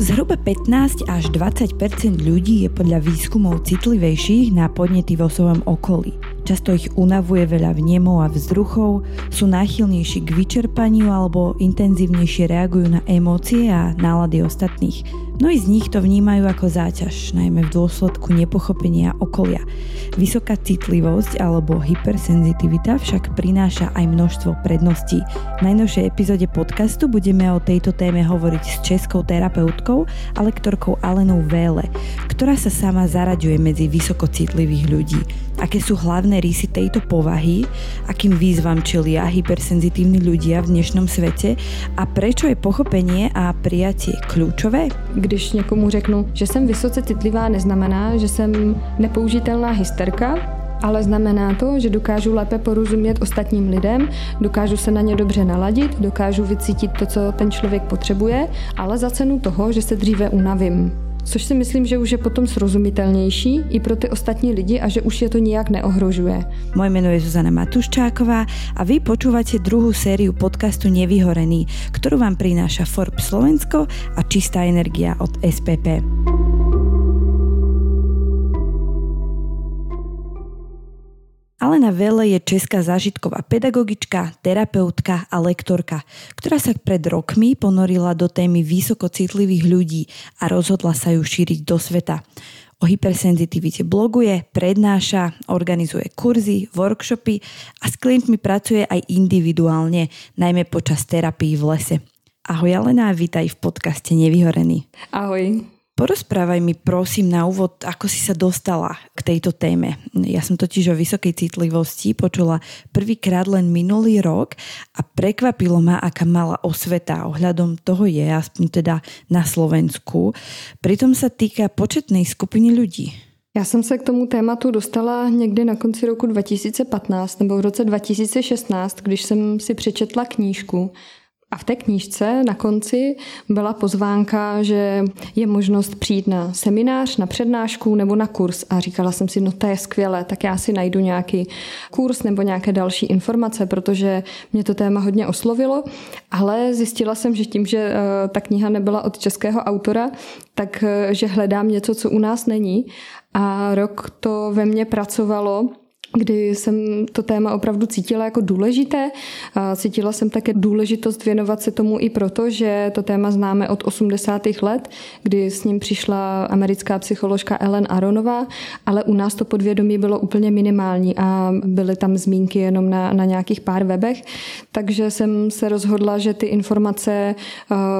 Zhruba 15 až 20% ľudí je podľa výskumov citlivejších na podnety vo svojom okolí. Často ich unavuje veľa vnemov a vzruchov, sú náchylnejší k vyčerpaniu alebo intenzívnejšie reagujú na emócie a nálady ostatných. Mnohí z nich to vnímajú ako záťaž, najmä v dôsledku nepochopenia okolia. Vysoká citlivosť alebo hypersenzitivita však prináša aj množstvo predností. V najnovšej epizóde podcastu budeme o tejto téme hovoriť s českou terapeutkou a lektorkou Alenou Véle, ktorá sa sama zaraďuje medzi vysokocitlivých ľudí. Aké sú hlavné rysy tejto povahy, akým výzvam čelia hypersenzitívni ľudia v dnešnom svete? A prečo je pochopenie a prijatie kľúčové? Když někomu řeknu, že jsem vysoce citlivá, neznamená, že jsem nepoužitelná hysterka, ale znamená to, že dokážu lépe porozumět ostatním lidem, dokážu se na ně dobře naladit, dokážu vycítit to, co ten člověk potřebuje, ale za cenu toho, že se dříve unavím což si myslím, že už je potom srozumitelnější i pro ty ostatní lidi a že už je to nijak neohrožuje. Moje jméno je Zuzana Matuščáková a vy počúvate druhou sériu podcastu Nevyhorený, ktorú vám prináša Forbes Slovensko a Čistá energia od SPP. Alena Vele je česká zážitková pedagogička, terapeutka a lektorka, ktorá sa pred rokmi ponorila do témy vysokocitlivých ľudí a rozhodla sa ju šíriť do sveta. O hypersenzitivite bloguje, prednáša, organizuje kurzy, workshopy a s klientmi pracuje aj individuálne, najmä počas terapii v lese. Ahoj Alena, vítaj v podcaste Nevyhorený. Ahoj. Porozprávaj mi prosím na úvod, ako si sa dostala k tejto téme. Ja som totiž o vysokej citlivosti počula prvýkrát len minulý rok a prekvapilo ma, aká mala osveta ohľadom toho je, aspoň teda na Slovensku. Pritom sa týka početnej skupiny ľudí. Já jsem se k tomu tématu dostala někdy na konci roku 2015 nebo v roce 2016, když jsem si přečetla knížku a v té knížce na konci byla pozvánka, že je možnost přijít na seminář, na přednášku nebo na kurz. A říkala jsem si, no to je skvělé, tak já si najdu nějaký kurz nebo nějaké další informace, protože mě to téma hodně oslovilo. Ale zjistila jsem, že tím, že eh, ta kniha nebyla od českého autora, tak eh, hledám něco, co u nás není. A rok to ve mně pracovalo kdy jsem to téma opravdu cítila jako důležité. Cítila jsem také důležitost věnovat se tomu i proto, že to téma známe od 80. let, kdy s ním přišla americká psycholožka Ellen Aronová, ale u nás to podvědomí bylo úplně minimální a byly tam zmínky jenom na, na nějakých pár webech. Takže jsem se rozhodla, že ty informace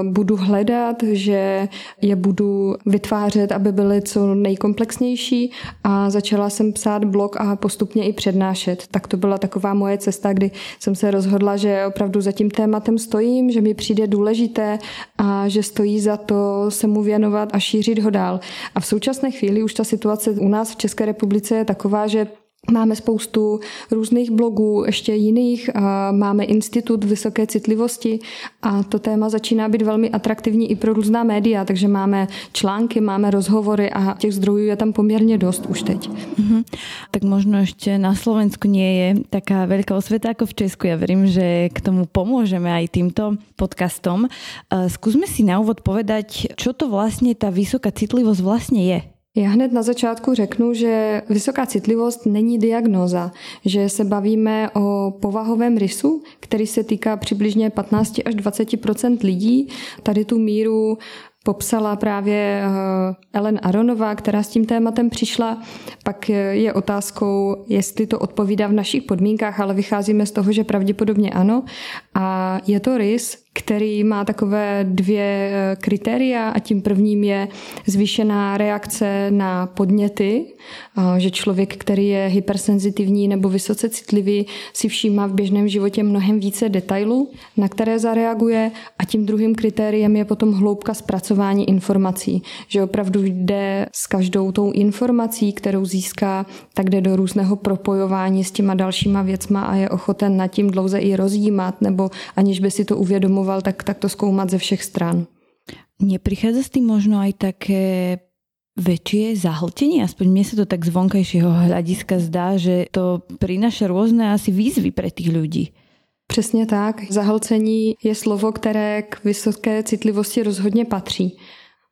budu hledat, že je budu vytvářet, aby byly co nejkomplexnější a začala jsem psát blog a postupně vlastně i přednášet. Tak to byla taková moje cesta, kdy jsem se rozhodla, že opravdu za tím tématem stojím, že mi přijde důležité a že stojí za to se mu věnovat a šířit ho dál. A v současné chvíli už ta situace u nás v České republice je taková, že Máme spoustu různých blogů, ještě jiných. Máme institut vysoké citlivosti a to téma začíná být velmi atraktivní i pro různá média, takže máme články, máme rozhovory a těch zdrojů je tam poměrně dost už teď. Mm-hmm. Tak možno ještě na Slovensku nie je taká veľká osveta jako v Česku. Já verím, že k tomu pomůžeme aj týmto podcastom. Skúsme si na úvod povedať, čo to vlastně ta vysoká citlivosť vlastně je. Já hned na začátku řeknu, že vysoká citlivost není diagnóza, že se bavíme o povahovém rysu, který se týká přibližně 15 až 20% lidí. Tady tu míru popsala právě eh, Ellen Aronová, která s tím tématem přišla. Pak je otázkou, jestli to odpovídá v našich podmínkách, ale vycházíme z toho, že pravděpodobně ano. A je to rys, který má takové dvě eh, kritéria a tím prvním je zvýšená reakce na podněty, že člověk, který je hypersenzitivní nebo vysoce citlivý, si všímá v běžném životě mnohem více detailů, na které zareaguje a tím druhým kritériem je potom hloubka zpracování informací, že opravdu jde s každou tou informací, kterou získá, tak jde do různého propojování s těma dalšíma věcma a je ochoten nad tím dlouze i rozjímat nebo aniž by si to uvědomoval tak, tak to zkoumat ze všech stran. Neprichádza s tým možno aj také väčšie zahltenie? Aspoň mne sa to tak z vonkajšieho hľadiska zdá, že to prináša rôzne asi výzvy pre tých ľudí. Přesně tak. Zahlcení je slovo, které k vysoké citlivosti rozhodně patří.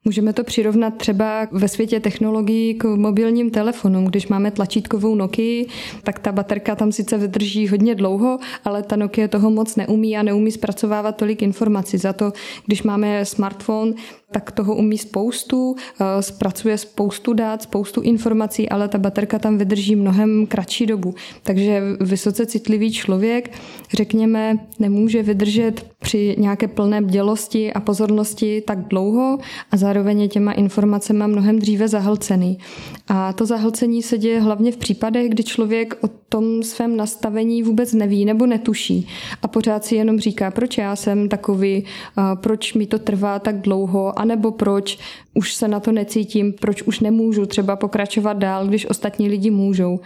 Můžeme to přirovnat třeba ve světě technologií k mobilním telefonům. Když máme tlačítkovou Nokia, tak ta baterka tam sice vydrží hodně dlouho, ale ta Nokia toho moc neumí a neumí zpracovávat tolik informací. Za to, když máme smartphone, tak toho umí spoustu, eh, zpracuje spoustu dát, spoustu informací, ale ta baterka tam vydrží mnohem kratší dobu. Takže vysoce citlivý člověk, řekněme, nemůže vydržet při nějaké plné bdělosti a pozornosti tak dlouho a zároveň je těma informacemi mnohem dříve zahlcený. A to zahlcení se děje hlavně v případech, kdy člověk o tom svém nastavení vůbec neví nebo netuší a pořád si jenom říká, proč já jsem takový, proč mi to trvá tak dlouho, anebo proč už se na to necítím, proč už nemůžu třeba pokračovat dál, když ostatní lidi můžou.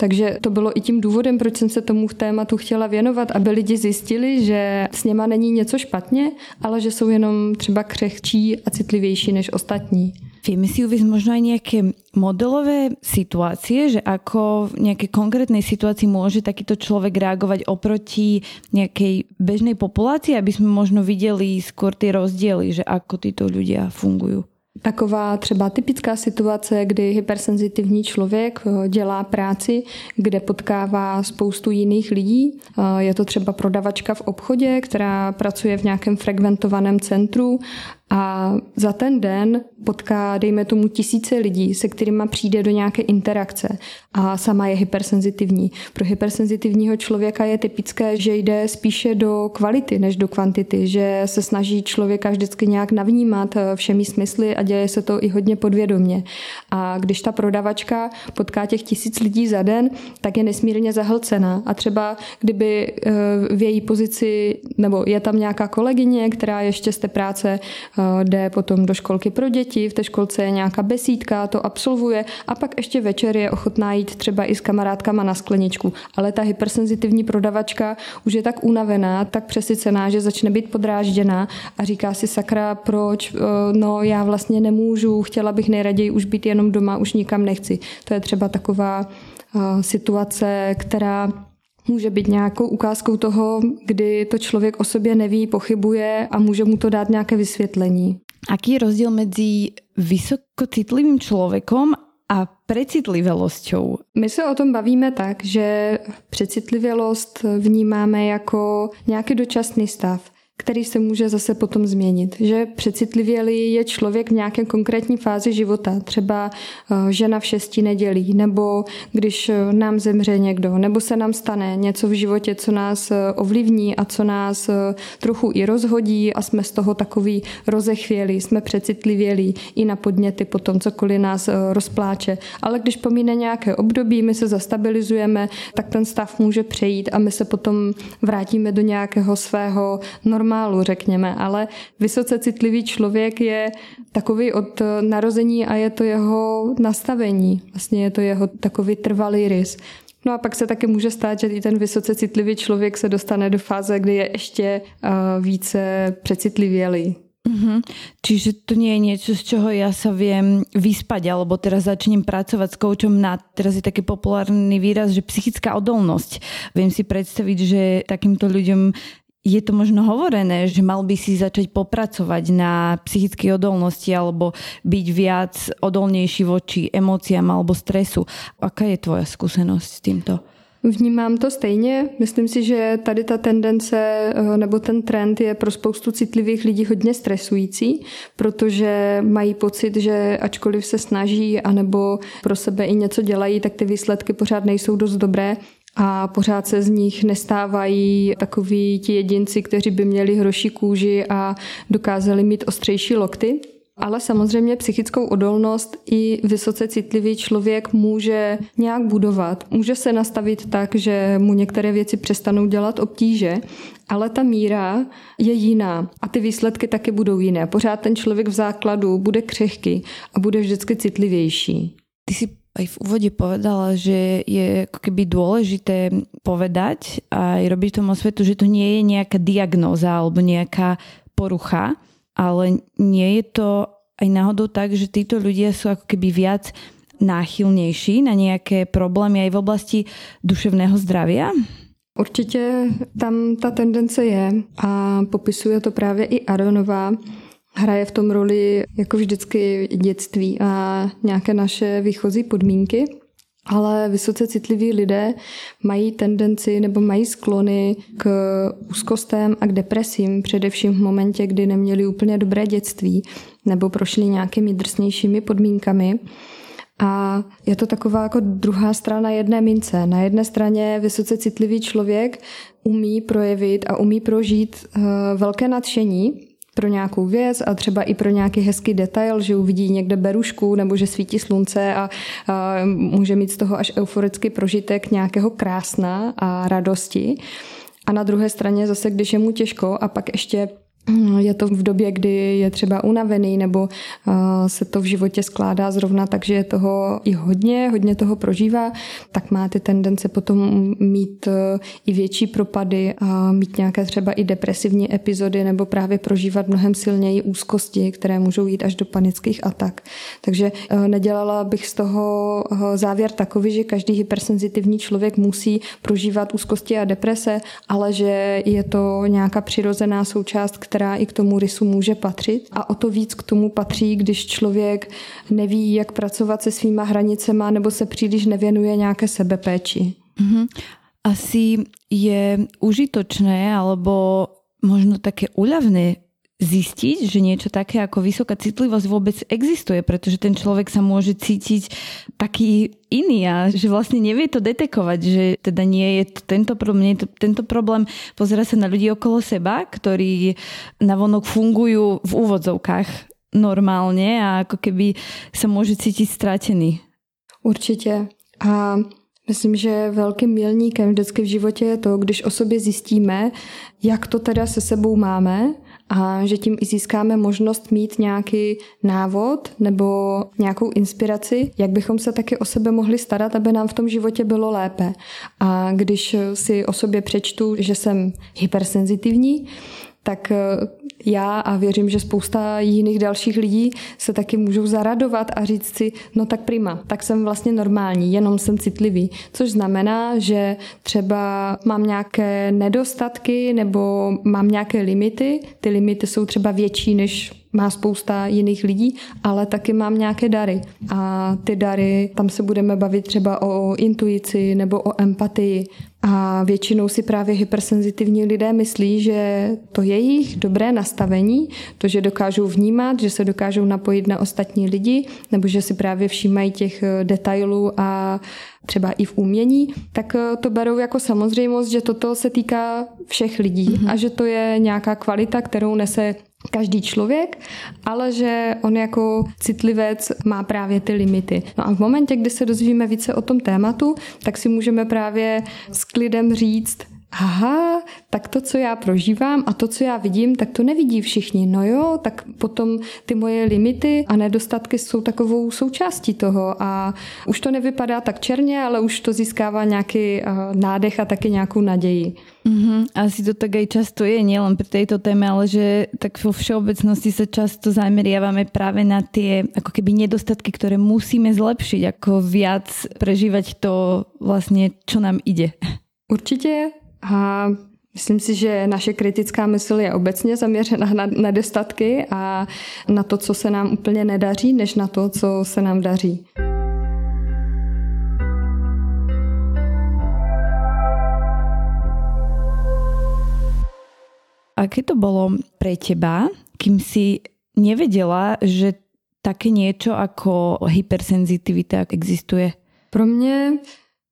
Takže to bylo i tím důvodem, proč jsem se tomu tématu chtěla věnovat, aby lidi zjistili, že s něma není něco špatně, ale že jsou jenom třeba křehčí a citlivější než ostatní. Vieme si uvieť možno aj nejaké modelové situácie, že ako v nejakej konkrétnej situácii môže takýto človek reagovať oproti nejakej bežnej populácii, aby sme možno videli skôr tie rozdiely, že ako títo ľudia fungujú. Taková třeba typická situace, kdy hypersenzitivní člověk eh, dělá práci, kde potkává spoustu jiných lidí. Eh, je to třeba prodavačka v obchodě, která pracuje v nějakém frekventovaném centru a za ten den potká, dejme tomu, tisíce lidí, se kterými přijde do nějaké interakce a sama je hypersenzitivní. Pro hypersenzitivního člověka je typické, že jde spíše do kvality než do kvantity, že se snaží člověka vždycky nějak navnímat eh, všemi smysly a děje se to i hodně podvědomě. A když ta prodavačka potká těch tisíc lidí za den, tak je nesmírně zahlcená. A třeba kdyby eh, v její pozici, nebo je tam nějaká kolegyně, která ještě z té práce Eh, jde potom do školky pro děti, v té školce je nějaká besídka, to absolvuje a pak ještě večer je ochotná jít třeba i s kamarádkama na skleničku. Ale ta hypersenzitivní prodavačka už je tak unavená, tak přesycená, že začne být podrážděná a říká si sakra, proč, eh, no já vlastně nemůžu, chtěla bych nejraději už být jenom doma, už nikam nechci. To je třeba taková situace, která může být nějakou ukázkou toho, kdy to člověk o sobě neví, pochybuje a může mu to dát nějaké vysvětlení. Aký je rozdíl mezi vysokocitlivým člověkem a precitlivělosťou? My se o tom bavíme tak, že precitlivělost vnímáme jako nějaký dočasný stav který se může zase potom změnit. Že přecitlivělý je člověk v nějaké konkrétní fázi života, třeba eh, žena v šesti nedělí, nebo když eh, nám zemře někdo, nebo se nám stane něco v životě, co nás eh, ovlivní a co nás trochu i rozhodí a jsme z toho takový rozechvělí, jsme přecitlivělí i na podněty potom, cokoliv nás rozpláče. Ale když pomíne nějaké období, my se zastabilizujeme, tak ten stav může přejít a my se potom vrátíme do nějakého svého normálního normálu, řekněme, ale vysoce citlivý člověk je takový od narození a je to jeho nastavení. Vlastně je to jeho takový trvalý rys. No a pak se taky může stát, že i ten vysoce citlivý člověk se dostane do fáze, kdy je ještě uh, více přecitlivělý. Mm-hmm. Čiže to nie je niečo, z čoho ja sa viem vyspať, alebo teraz začnem pracovať s koučom na, teraz je taký populárny výraz, že psychická odolnosť. Viem si predstaviť, že takýmto ľuďom je to možno hovorené, že mal by si začať popracovať na psychické odolnosti alebo byť viac odolnější voči emóciám alebo stresu. Aká je tvoja skúsenosť s týmto? Vnímám to stejně. Myslím si, že tady ta tendence eh, nebo ten trend je pro spoustu citlivých lidí hodně stresující, protože mají pocit, že ačkoliv se snaží anebo pro sebe i něco dělají, tak ty výsledky pořád nejsou dost dobré a pořád se z nich nestávají takoví ti jedinci, kteří by měli hroší kůži a dokázali mít ostřejší lokty. Ale samozřejmě psychickou odolnost i vysoce citlivý člověk může nějak budovat. Může se nastavit tak, že mu některé věci přestanou dělat obtíže, ale ta míra je jiná a ty výsledky taky budou jiné. Pořád ten člověk v základu bude křehký a bude vždycky citlivější. Ty si aj v úvode povedala, že je ako keby dôležité povedať a aj robiť tomu svetu, že to nie je nejaká diagnóza alebo nejaká porucha, ale nie je to aj náhodou tak, že títo ľudia sú ako keby viac náchylnější na nějaké problémy aj v oblasti duševného zdravia? Určitě tam ta tendence je a popisuje to právě i Aronová hraje v tom roli jako vždycky dětství a nějaké naše výchozí podmínky. Ale vysoce citliví lidé mají tendenci nebo mají sklony k úzkostem a k depresím, především v momentě, kdy neměli úplně dobré dětství nebo prošli nějakými drsnějšími podmínkami. A je to taková jako druhá strana jedné mince. Na jedné straně vysoce citlivý člověk umí projevit a umí prožít uh, velké nadšení pro nějakou věc a třeba i pro nějaký hezký detail, že uvidí někde berušku nebo že svítí slunce a, a může mít z toho až euforický prožitek nějakého krásna a radosti. A na druhé straně zase, když je mu těžko a pak ještě je to v době, kdy je třeba unavený nebo se to v životě skládá zrovna tak, že je toho i hodně, hodně toho prožívá, tak má ty tendence potom mít e, i větší propady a mít nějaké třeba i depresivní epizody nebo právě prožívat mnohem silněji úzkosti, které můžou jít až do panických atak. Takže e, nedělala bych z toho závěr takový, že každý hypersenzitivní člověk musí prožívat úzkosti a deprese, ale že je to nějaká přirozená součást, která i k tomu rysu může patřit. A o to víc k tomu patří, když člověk neví, jak pracovat se svýma hranicema nebo se příliš nevěnuje nějaké sebepéči. Mm-hmm. Asi je užitočné alebo možno také úľavné zistiť, že niečo také ako vysoká citlivosť vôbec existuje, pretože ten človek sa môže cítiť taký iný a že vlastne nevie to detekovať, že teda nie je to tento problém, nie je to tento problém. Pozera sa na ľudí okolo seba, ktorí navonok fungujú v úvodzovkách normálne a ako keby sa môže cítiť stratený. Určitě. A Myslím, že velkým milníkem vždycky v životě je to, když o sobě zjistíme, jak to teda se sebou máme a že tím i získáme možnost mít nějaký návod nebo nějakou inspiraci, jak bychom se taky o sebe mohli starat, aby nám v tom životě bylo lépe. A když si o sobě přečtu, že jsem hypersenzitivní, tak já a věřím, že spousta jiných dalších lidí se taky můžou zaradovat a říct si, no tak prima, tak jsem vlastně normální, jenom jsem citlivý. Což znamená, že třeba mám nějaké nedostatky nebo mám nějaké limity. Ty limity jsou třeba větší než má spousta jiných lidí, ale taky mám nějaké dary. A ty dary, tam se budeme bavit třeba o intuici nebo o empatii. A většinou si právě hypersenzitivní lidé myslí, že to jejich dobré nastavení, to, že dokážou vnímat, že se dokážou napojit na ostatní lidi, nebo že si právě všímají těch detailů a třeba i v umění, tak to berou jako samozřejmost, že toto se týká všech lidí mm-hmm. a že to je nějaká kvalita, kterou nese každý člověk, ale že on jako citlivec má právě ty limity. No a v momentě, kdy se dozvíme více o tom tématu, tak si můžeme právě s klidem říct, aha, tak to, co já prožívám a to, co já vidím, tak to nevidí všichni. No jo, tak potom ty moje limity a nedostatky jsou takovou součástí toho a už to nevypadá tak černě, ale už to získává nějaký uh, nádech a taky nějakou naději. Mm-hmm. Asi to tak aj často je, nielen pri tejto téme, ale že tak vo všeobecnosti sa často zameriavame práve na tie ako keby nedostatky, ktoré musíme zlepšiť, ako viac prežívať to vlastne, čo nám ide. Určitě a myslím si, že naše kritická mysl je obecně zaměřena na nedostatky a na to, co se nám úplně nedaří, než na to, co se nám daří. Aké to bolo pre teba, kým si nevedela, že také niečo ako hypersenzitivita existuje? Pro mě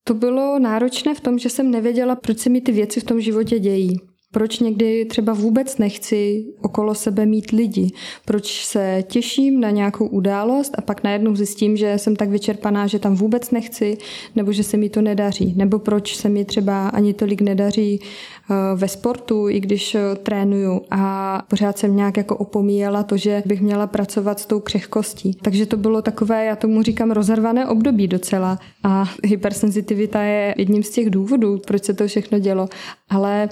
to bylo náročné v tom, že jsem nevěděla, proč se mi ty věci v tom životě dějí. Proč někdy třeba vůbec nechci okolo sebe mít lidi? Proč se těším na nějakou událost a pak najednou zjistím, že jsem tak vyčerpaná, že tam vůbec nechci, nebo že se mi to nedaří? Nebo proč se mi třeba ani tolik nedaří eh, ve sportu, i když eh, trénuju a pořád jsem nějak jako opomíjela to, že bych měla pracovat s tou křehkostí. Takže to bylo takové, já tomu říkám, rozervané období docela. A hypersenzitivita je jedním z těch důvodů, proč se to všechno dělo. Ale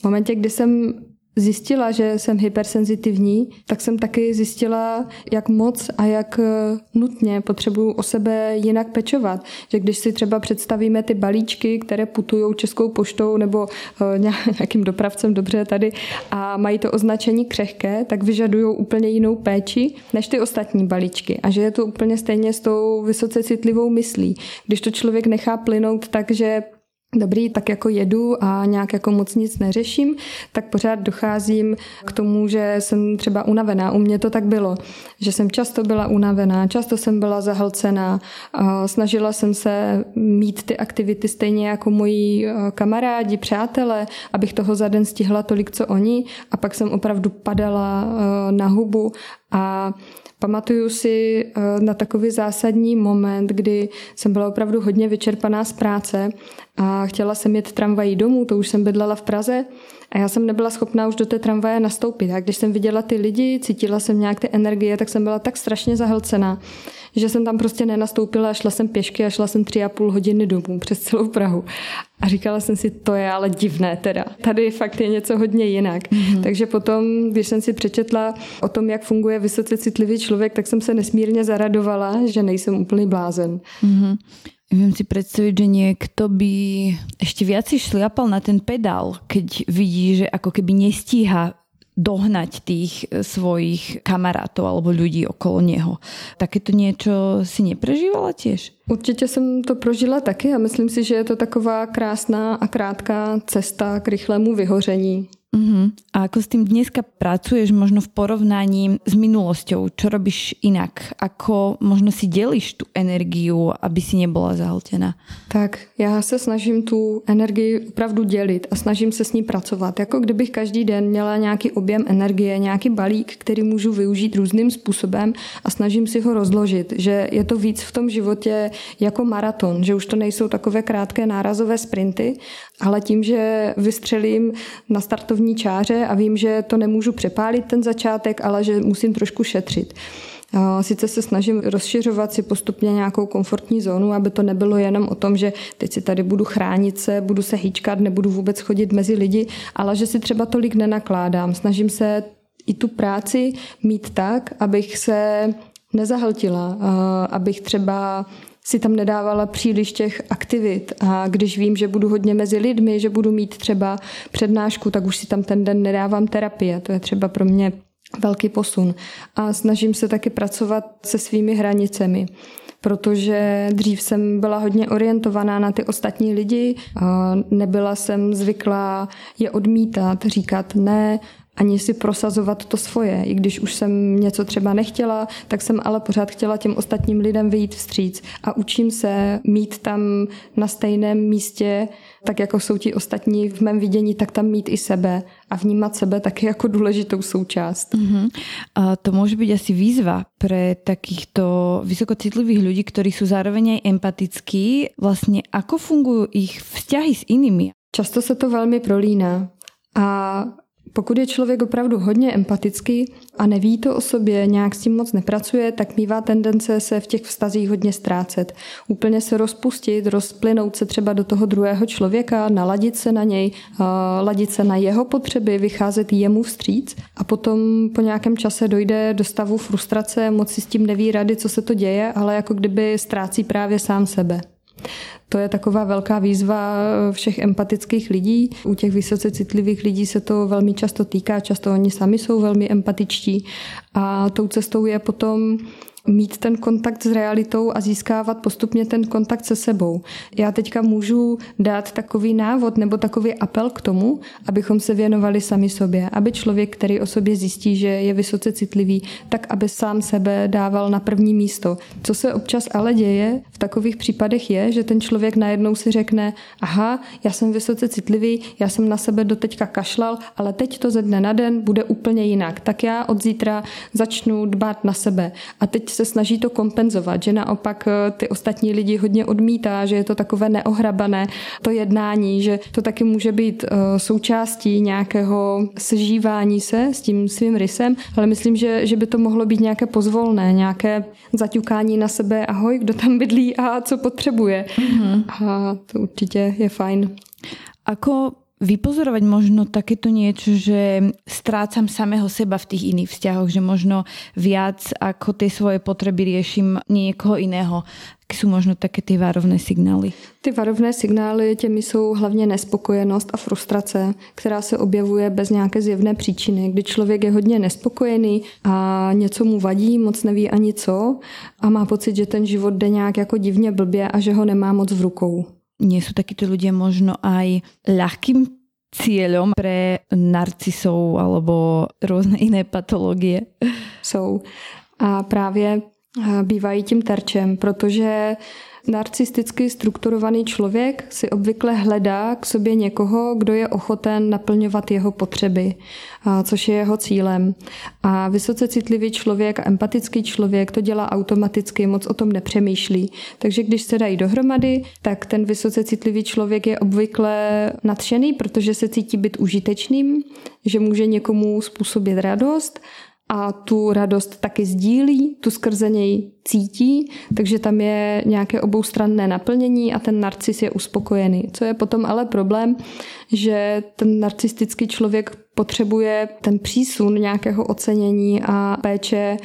v momentě, kdy jsem zjistila, že jsem hypersenzitivní, tak jsem taky zjistila, jak moc a jak eh, nutně potřebuju o sebe jinak pečovat. Že když si třeba představíme ty balíčky, které putují českou poštou nebo eh, nějakým dopravcem dobře tady a mají to označení křehké, tak vyžadují úplně jinou péči než ty ostatní balíčky. A že je to úplně stejně s tou vysoce citlivou myslí. Když to člověk nechá plynout tak, že dobrý, tak jako jedu a nějak jako moc nic neřeším, tak pořád docházím k tomu, že jsem třeba unavená. U mě to tak bylo, že jsem často byla unavená, často jsem byla zahlcená, snažila jsem se mít ty aktivity stejně jako moji kamarádi, přátelé, abych toho za den stihla tolik, co oni a pak jsem opravdu padala na hubu a Pamatuju si eh, na takový zásadní moment, kdy jsem byla opravdu hodně vyčerpaná z práce a chtěla jsem jet tramvají domů, to už jsem bydlela v Praze a já jsem nebyla schopná už do té tramvaje nastoupit. A když jsem viděla ty lidi, cítila jsem nějak ty energie, tak jsem byla tak strašně zahlcená, že jsem tam prostě nenastoupila, šla jsem pěšky a šla jsem tři a půl hodiny domů přes celou Prahu. A říkala jsem si, to je ale divné teda. Tady fakt je něco hodně jinak. Mm-hmm. Takže potom, když jsem si přečetla o tom, jak funguje vysoce citlivý člověk, tak jsem se nesmírně zaradovala, že nejsem úplný blázen. Mm-hmm. Viem si predstaviť, že niekto by ešte viac šliapal na ten pedál, keď vidí, že ako keby nestíha dohnať tých e, svojich kamarátov alebo ľudí okolo něho. Takéto niečo si neprežívala tiež? Určitě jsem to prožila taky a myslím si, že je to taková krásná a krátká cesta k rychlému vyhoření. Uh-huh. A ako s tým dneska pracuješ možno v porovnaní s minulosťou? Čo robíš inak? Ako možno si dělíš tu energiu, aby si nebyla zahltená? Tak já se snažím tu energii opravdu dělit a snažím se s ní pracovat. Jako kdybych každý den měla nějaký objem energie, nějaký balík, který můžu využít různým způsobem a snažím si ho rozložit, že je to víc v tom životě jako maraton, že už to nejsou takové krátké nárazové sprinty, ale tím, že vystřelím na startovní čáře a vím, že to nemůžu přepálit ten začátek, ale že musím trošku šetřit. Sice se snažím rozšiřovat si postupně nějakou komfortní zónu, aby to nebylo jenom o tom, že teď si tady budu chránit se, budu se hýčkat, nebudu vůbec chodit mezi lidi, ale že si třeba tolik nenakládám. Snažím se i tu práci mít tak, abych se nezahltila, abych třeba si tam nedávala příliš těch aktivit a když vím, že budu hodně mezi lidmi, že budu mít třeba přednášku, tak už si tam ten den nedávám terapie. To je třeba pro mě velký posun. A snažím se taky pracovat se svými hranicemi protože dřív jsem byla hodně orientovaná na ty ostatní lidi, nebyla jsem zvyklá je odmítat, říkat ne, ani si prosazovat to svoje. I když už jsem něco třeba nechtěla, tak jsem ale pořád chtěla těm ostatním lidem vyjít vstříc. A učím se mít tam na stejném místě, tak jako jsou ti ostatní v mém vidění, tak tam mít i sebe a vnímat sebe taky jako důležitou součást. Uh-huh. A to může být asi výzva pre takýchto vysokocitlivých ľudí, ktorí sú zároveň aj empatickí. Vlastne ako fungujú ich vzťahy s inými? Často se to velmi prolíná. A pokud je člověk opravdu hodně empatický a neví to o sobě, nějak s tím moc nepracuje, tak mývá tendence se v těch vztazích hodně ztrácet. Úplně se rozpustit, rozplynout se třeba do toho druhého člověka, naladit se na něj, ladit se na jeho potřeby, vycházet jemu vstříc a potom po nějakém čase dojde do stavu frustrace, moc si s tím neví rady, co se to děje, ale jako kdyby ztrácí právě sám sebe. To je taková velká výzva všech empatických lidí. U těch vysoce citlivých lidí se to velmi často týká, často oni sami jsou velmi empatičtí a tou cestou je potom mít ten kontakt s realitou a získávat postupně ten kontakt se sebou. Já teďka můžu dát takový návod nebo takový apel k tomu, abychom se věnovali sami sobě, aby člověk, který o sobě zjistí, že je vysoce citlivý, tak aby sám sebe dával na první místo. Co se občas ale děje v takových případech je, že ten člověk najednou si řekne, aha, já jsem vysoce citlivý, já jsem na sebe doteďka kašlal, ale teď to ze dne na den bude úplně jinak. Tak já od zítra začnu dbát na sebe. A teď se snaží to kompenzovat, že naopak eh, ty ostatní lidi hodně odmítá, že je to takové neohrabané to jednání, že to taky může být eh, součástí nějakého sežívání se s tím svým rysem, ale myslím, že, že by to mohlo být nějaké pozvolné, nějaké zaťukání na sebe, ahoj, kdo tam bydlí a co potřebuje. Mm-hmm. A to určitě je fajn. Ako vypozorovať možno takéto niečo, že strácam samého seba v tých iných vzťahoch, že možno viac ako tie svoje potreby riešim niekoho iného. Jaké jsou možno také ty varovné signály? Ty varovné signály těmi jsou hlavně nespokojenost a frustrace, která se objevuje bez nějaké zjevné příčiny, kdy člověk je hodně nespokojený a něco mu vadí, moc neví ani co a má pocit, že ten život jde nějak jako divně blbě a že ho nemá moc v rukou nie sú takíto ľudia možno aj ľahkým cieľom pre narcisov alebo různé jiné patologie? Jsou. A právě bývají tím terčem, protože Narcisticky strukturovaný člověk si obvykle hledá k sobě někoho, kdo je ochoten naplňovat jeho potřeby, což je jeho cílem. A vysoce citlivý člověk a empatický člověk to dělá automaticky, moc o tom nepřemýšlí. Takže když se dají dohromady, tak ten vysoce citlivý člověk je obvykle nadšený, protože se cítí být užitečným, že může někomu způsobit radost a tu radost taky sdílí, tu skrze něj cítí, takže tam je nějaké oboustranné naplnění a ten narcis je uspokojený. Co je potom ale problém, že ten narcistický člověk potřebuje ten přísun nějakého ocenění a péče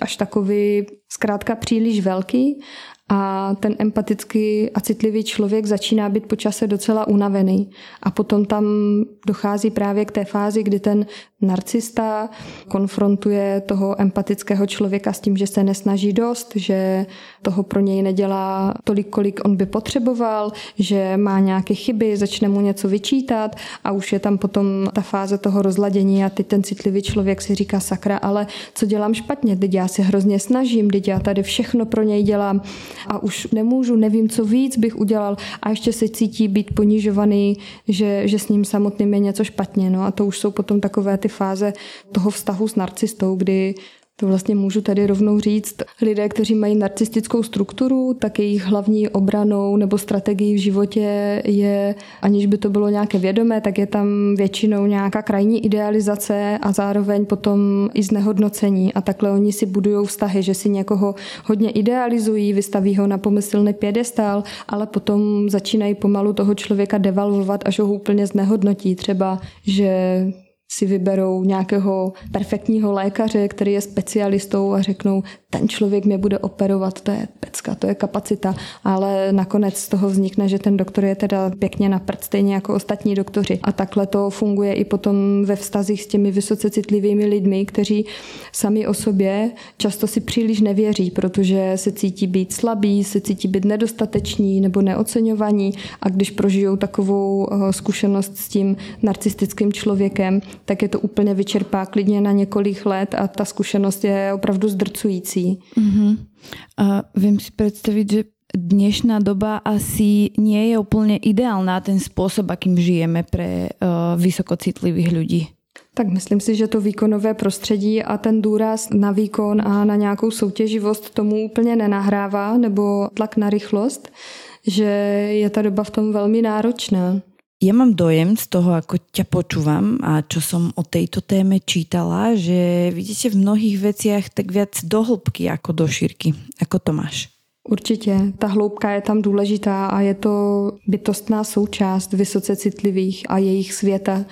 až takový zkrátka příliš velký a ten empatický a citlivý člověk začíná být počase docela unavený. A potom tam dochází právě k té fázi, kdy ten narcista konfrontuje toho empatického člověka s tím, že se nesnaží dost, že toho pro něj nedělá tolik, kolik on by potřeboval, že má nějaké chyby, začne mu něco vyčítat a už je tam potom ta fáze toho rozladění a teď ten citlivý člověk si říká sakra, ale co dělám špatně, teď já se hrozně snažím, teď já tady všechno pro něj dělám a už nemůžu, nevím, co víc bych udělal a ještě se cítí být ponižovaný, že, že s ním samotným je něco špatně. No a to už jsou potom takové ty fáze toho vztahu s narcistou, kdy to vlastně můžu tady rovnou říct. Lidé, kteří mají narcistickou strukturu, tak jejich hlavní obranou nebo strategií v životě je, aniž by to bylo nějaké vědomé, tak je tam většinou nějaká krajní idealizace a zároveň potom i znehodnocení. A takhle oni si budují vztahy, že si někoho hodně idealizují, vystaví ho na pomyslný pědestál, ale potom začínají pomalu toho člověka devalvovat, až ho úplně znehodnotí. Třeba, že si vyberou nějakého perfektního lékaře, který je specialistou a řeknou, ten člověk mě bude operovat, to je pecka, to je kapacita, ale nakonec z toho vznikne, že ten doktor je teda pěkně na prd, stejně jako ostatní doktoři. A takhle to funguje i potom ve vztazích s těmi vysoce citlivými lidmi, kteří sami o sobě často si příliš nevěří, protože se cítí být slabí, se cítí být nedostateční nebo neoceňovaní a když prožijou takovou eh, zkušenost s tím narcistickým člověkem, tak je to úplně vyčerpá klidně na několik let a ta zkušenost je opravdu zdrcující. Mm-hmm. A vím si představit, že dnešná doba asi nie je úplně ideálna ten způsob, akým žijeme pre uh, vysokocitlivých lidí. Tak myslím si, že to výkonové prostředí a ten důraz na výkon a na nějakou soutěživost tomu úplně nenahrává, nebo tlak na rychlost, že je ta doba v tom velmi náročná. Ja mám dojem z toho, ako ťa počúvam a čo som o tejto téme čítala, že vidíte v mnohých veciach tak viac do hĺbky ako do šírky. Ako to máš? Určitě, ta hloubka je tam důležitá a je to bytostná součást vysoce citlivých a jejich světa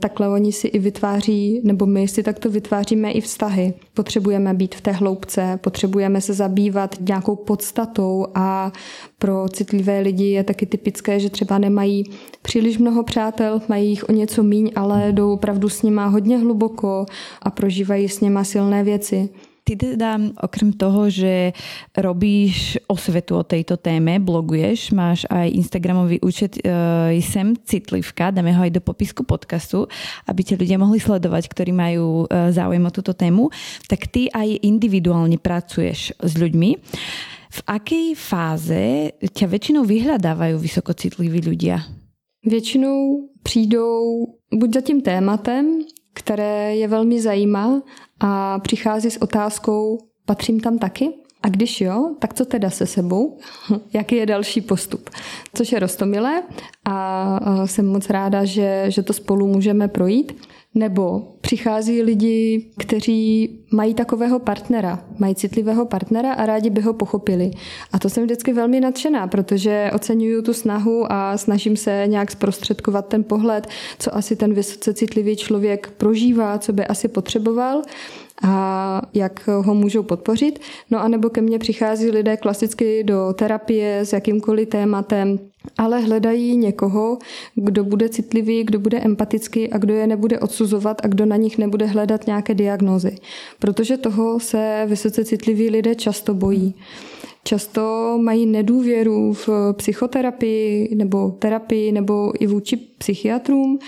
takhle oni si i vytváří, nebo my si takto vytváříme i vztahy. Potřebujeme být v té hloubce, potřebujeme se zabývat nějakou podstatou a pro citlivé lidi je taky typické, že třeba nemají příliš mnoho přátel, mají jich o něco míň, ale jdou opravdu s nima hodně hluboko a prožívají s nima silné věci. Ty teda okrem toho, že robíš osvetu o tejto téme, bloguješ, máš aj Instagramový účet uh, Jsem citlivka, dáme ho aj do popisku podcastu, aby ťa ľudia mohli sledovať, ktorí majú uh, záujem o túto tému, tak ty aj individuálne pracuješ s ľuďmi. V akej fáze ťa väčšinou vyhľadávajú vysokocitliví ľudia? Většinou přijdou buď za tím tématem, které je velmi zajímá a přichází s otázkou, patřím tam taky? A když jo, tak co teda se sebou? Jaký je další postup? Což je rostomilé a jsem moc ráda, že, že to spolu můžeme projít. Nebo přichází lidi, kteří mají takového partnera, mají citlivého partnera a rádi by ho pochopili. A to jsem vždycky velmi nadšená, protože oceňuju tu snahu a snažím se nějak zprostředkovat ten pohled, co asi ten vysoce citlivý člověk prožívá, co by asi potřeboval a jak ho můžou podpořit. No a nebo ke mně přichází lidé klasicky do terapie s jakýmkoliv tématem, ale hledají někoho, kdo bude citlivý, kdo bude empatický a kdo je nebude odsuzovat a kdo na nich nebude hledat nějaké diagnózy. Protože toho se vysoce citliví lidé často bojí. Často mají nedůvěru v psychoterapii nebo terapii nebo i vůči psychiatrům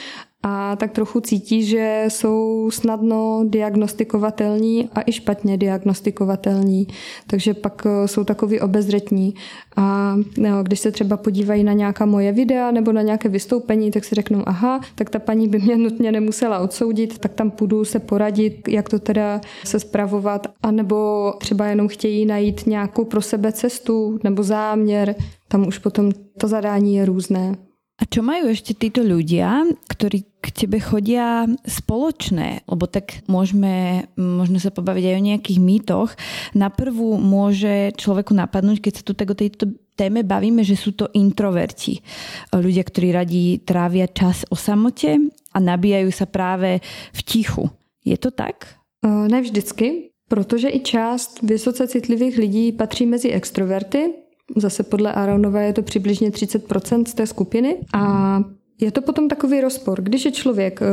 a tak trochu cítí, že jsou snadno diagnostikovatelní a i špatně diagnostikovatelní. Takže pak eh, jsou takový obezřetní. A no, když se třeba podívají na nějaká moje videa nebo na nějaké vystoupení, tak si řeknou, aha, tak ta paní by mě nutně nemusela odsoudit, tak tam půjdu se poradit, jak to teda se spravovat, anebo třeba jenom chtějí najít nějakou pro sebe cestu nebo záměr. Tam už potom to zadání je různé. A čo majú ešte títo ľudia, ktorí k tebe chodia spoločné? Lebo tak môžeme možno sa pobaviť aj o nejakých mýtoch. Na prvú môže človeku napadnúť, keď sa tu tak o tejto téme bavíme, že sú to introverti. Ľudia, ktorí radí trávia čas o samote a nabíjajú sa práve v tichu. Je to tak? Ne vždycky, protože i část vysoce citlivých lidí patří mezi extroverty, Zase podle Aronova je to přibližně 30% z té skupiny. A je to potom takový rozpor. Když je člověk eh,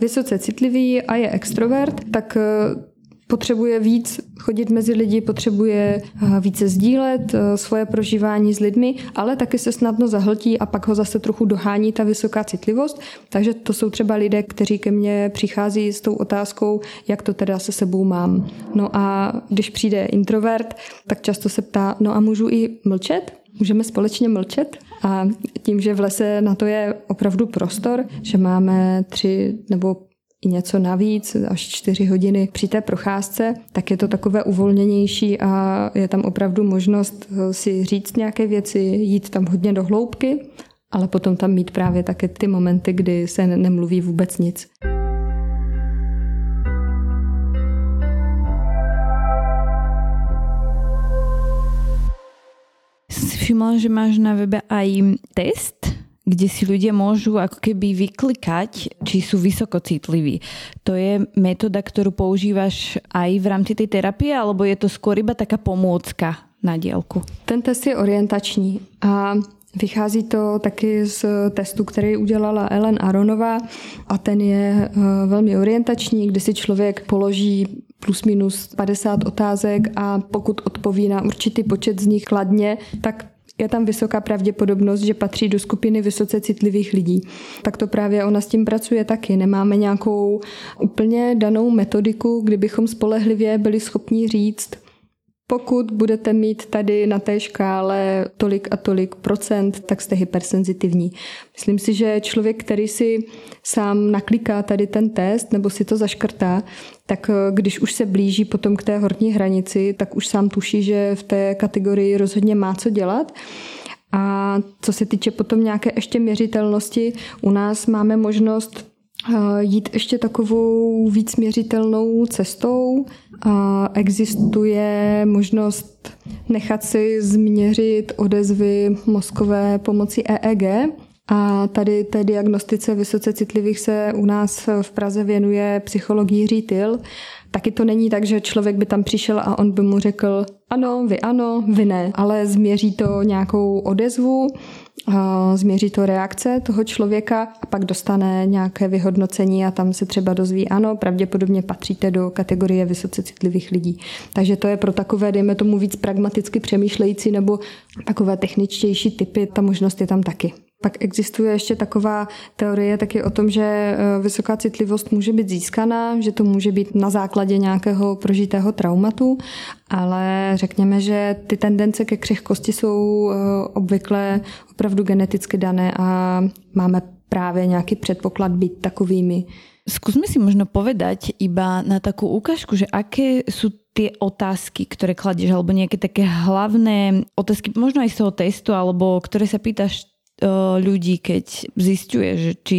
vysoce citlivý a je extrovert, tak eh, potřebuje víc chodit mezi lidi, potřebuje eh, více sdílet eh, svoje prožívání s lidmi, ale taky se snadno zahltí a pak ho zase trochu dohání ta vysoká citlivost. Takže to jsou třeba lidé, kteří ke mně přichází s tou otázkou, jak to teda se sebou mám. No a když přijde introvert, tak často se ptá, no a můžu i mlčet? Můžeme společně mlčet? A tím, že v lese na to je opravdu prostor, že máme tři nebo i něco navíc, až čtyři hodiny při té procházce, tak je to takové uvolněnější a je tam opravdu možnost eh, si říct nějaké věci, jít tam hodně do hloubky, ale potom tam mít právě také ty momenty, kdy se nemluví vůbec nic. Všimla, že máš na webe aj test, kde si ľudia môžu ako keby vyklikať, či sú vysoko citliví. To je metóda, ktorú používaš aj v rámci tej terapie, alebo je to skôr iba taká pomôcka na dielku? Ten test je orientační a Vychází to taky z testu, který udělala Ellen Aronová a ten je eh, velmi orientační, kdy si člověk položí plus minus 50 otázek a pokud odpoví na určitý počet z nich kladně, tak je tam vysoká pravděpodobnost, že patří do skupiny vysoce citlivých lidí. Tak to právě ona s tím pracuje taky. Nemáme nějakou úplně danou metodiku, kdybychom spolehlivě byli schopni říct, pokud budete mít tady na té škále tolik a tolik procent, tak jste hypersenzitivní. Myslím si, že člověk, který si sám nakliká tady ten test nebo si to zaškrtá, tak eh, když už se blíží potom k té horní hranici, tak už sám tuší, že v té kategorii rozhodně má co dělat. A co se týče potom nějaké ještě měřitelnosti, u nás máme možnost eh, jít ještě takovou víc měřitelnou cestou. Existuje možnost nechat si změřit odezvy mozkové pomocí EEG, a tady té diagnostice vysoce citlivých se u nás v Praze věnuje psycholog Jiří Tyl. Taky to není tak, že člověk by tam přišel a on by mu řekl ano, vy ano, vy ne, ale změří to nějakou odezvu, změří to reakce toho člověka a pak dostane nějaké vyhodnocení a tam se třeba dozví ano, pravděpodobně patříte do kategorie vysoce citlivých lidí. Takže to je pro takové, dejme tomu víc pragmaticky přemýšlející nebo takové techničtější typy, ta možnost je tam taky. Pak existuje ještě taková teorie taky o tom, že e, vysoká citlivost může být získaná, že to může být na základě nějakého prožitého traumatu, ale řekněme, že ty tendence ke křehkosti jsou e, obvykle opravdu geneticky dané a máme právě nějaký předpoklad být takovými. Skúsme si možno povedať iba na takú ukážku, že aké sú tie otázky, ktoré kladieš, alebo nejaké také hlavné otázky, možno aj z toho testu, alebo ktoré sa pýtaš ľudí, keď zistuje, že či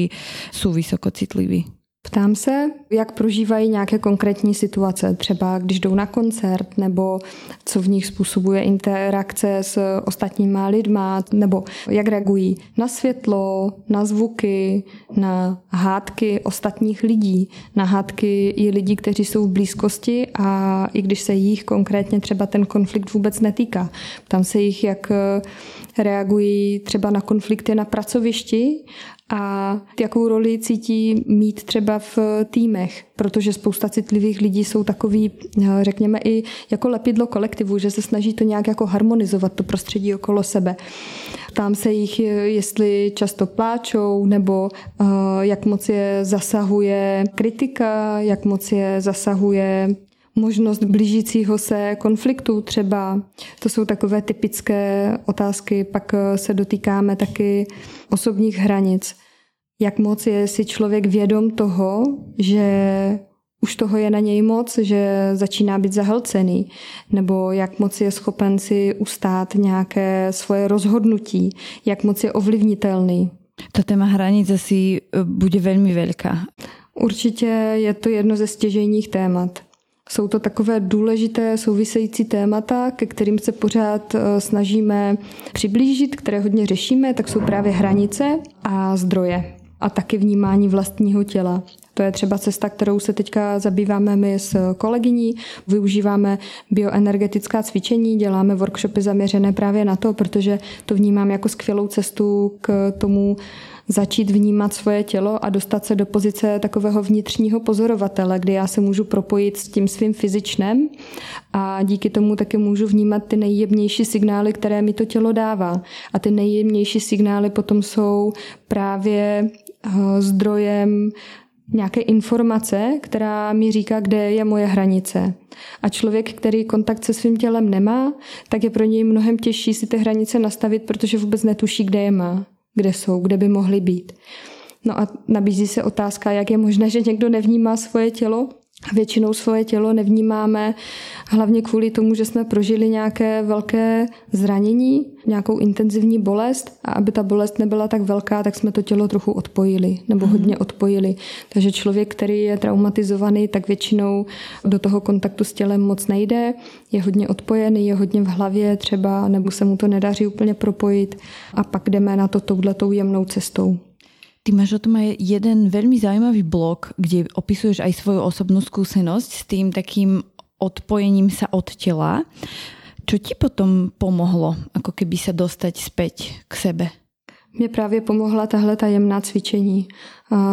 sú vysoko citliví? V Ptám se, jak prožívají nějaké konkrétní situace, třeba když jdou na koncert, nebo co v nich způsobuje interakce s ostatníma lidma, nebo jak reagují na světlo, na zvuky, na hádky ostatních lidí, na hádky i lidí, kteří jsou v blízkosti a i když se jich konkrétně třeba ten konflikt vůbec netýká. Ptám se jich, jak reagují třeba na konflikty na pracovišti a jakou roli cítí mít třeba v týmech, protože spousta citlivých lidí jsou takový, řekněme i jako lepidlo kolektivu, že se snaží to nějak jako harmonizovat, to prostředí okolo sebe. Ptám se jich, jestli často pláčou, nebo uh, jak moc je zasahuje kritika, jak moc je zasahuje možnost blížícího se konfliktu třeba. To jsou takové typické otázky. Pak se dotýkáme taky osobních hranic. Jak moc je si člověk vědom toho, že už toho je na něj moc, že začíná být zahlcený, nebo jak moc je schopen si ustát nějaké svoje rozhodnutí, jak moc je ovlivnitelný. Ta téma hranic asi e, bude velmi velká. Určitě je to jedno ze stěžejních témat. Jsou to takové důležité související témata, ke kterým se pořád e, snažíme přiblížit, které hodně řešíme, tak jsou právě hranice a zdroje a taky vnímání vlastního těla. To je třeba cesta, kterou se teďka zabýváme my s kolegyní. Využíváme bioenergetická cvičení, děláme workshopy zaměřené právě na to, protože to vnímám jako skvělou cestu k tomu začít vnímat svoje tělo a dostat se do pozice takového vnitřního pozorovatele, kdy já se můžu propojit s tím svým fyzičnem a díky tomu taky můžu vnímat ty nejjemnější signály, které mi to tělo dává. A ty nejjemnější signály potom jsou právě eh, zdrojem nějaké informace, která mi říká, kde je moje hranice. A člověk, který kontakt se svým tělem nemá, tak je pro něj mnohem těžší si ty hranice nastavit, protože vůbec netuší, kde je má kde jsou, kde by mohly být. No a nabízí se otázka, jak je možné, že někdo nevnímá svoje tělo. Většinou svoje tělo nevnímáme hlavně kvůli tomu, že jsme prožili nějaké velké zranění, nějakou intenzivní bolest a aby ta bolest nebyla tak velká, tak jsme to tělo trochu odpojili nebo mhm. hodně odpojili. Takže člověk, který je traumatizovaný, tak většinou do toho kontaktu s tělem moc nejde, je hodně odpojený, je hodně v hlavě třeba, nebo se mu to nedaří úplně propojit a pak jdeme na to touhletou jemnou cestou. Ty máš o tom aj jeden veľmi zaujímavý blog, kde opisuješ aj svoju osobnú skúsenosť s tým takým odpojením sa od tela. Čo ti potom pomohlo, ako keby sa dostať späť k sebe? Mě právě pomohla tahle tajemná cvičení.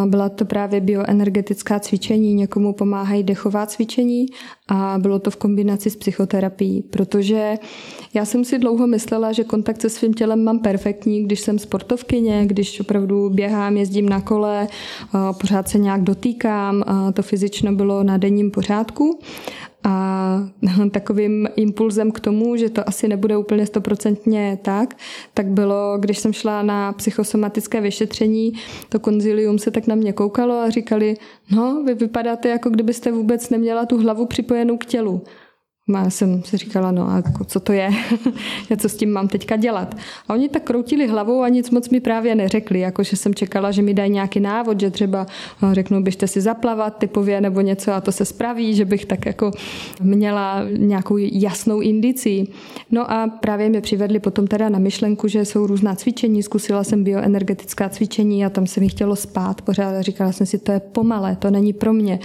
Byla to právě bioenergetická cvičení, někomu pomáhají dechová cvičení a bylo to v kombinaci s psychoterapií, protože já jsem si dlouho myslela, že kontakt se svým tělem mám perfektní, když jsem sportovkyně, když opravdu běhám, jezdím na kole, pořád se nějak dotýkám, to fyzično bylo na denním pořádku. A takovým impulzem k tomu, že to asi nebude úplně stoprocentně tak, tak bylo, když jsem šla na psychosomatické vyšetření, to konzilium se tak na mě koukalo a říkali, no, vy vypadáte jako kdybyste vůbec neměla tu hlavu připojenou k tělu. Já jsem si říkala, no a jako, co to je, co s tím mám teďka dělat. A oni tak kroutili hlavou a nic moc mi právě neřekli, jako že jsem čekala, že mi dají nějaký návod, že třeba no, řeknou, běžte si zaplavat typově nebo něco a to se spraví, že bych tak jako měla nějakou jasnou indici. No a právě mě přivedli potom teda na myšlenku, že jsou různá cvičení, zkusila jsem bioenergetická cvičení a tam se mi chtělo spát pořád a říkala jsem si, to je pomalé, to není pro mě.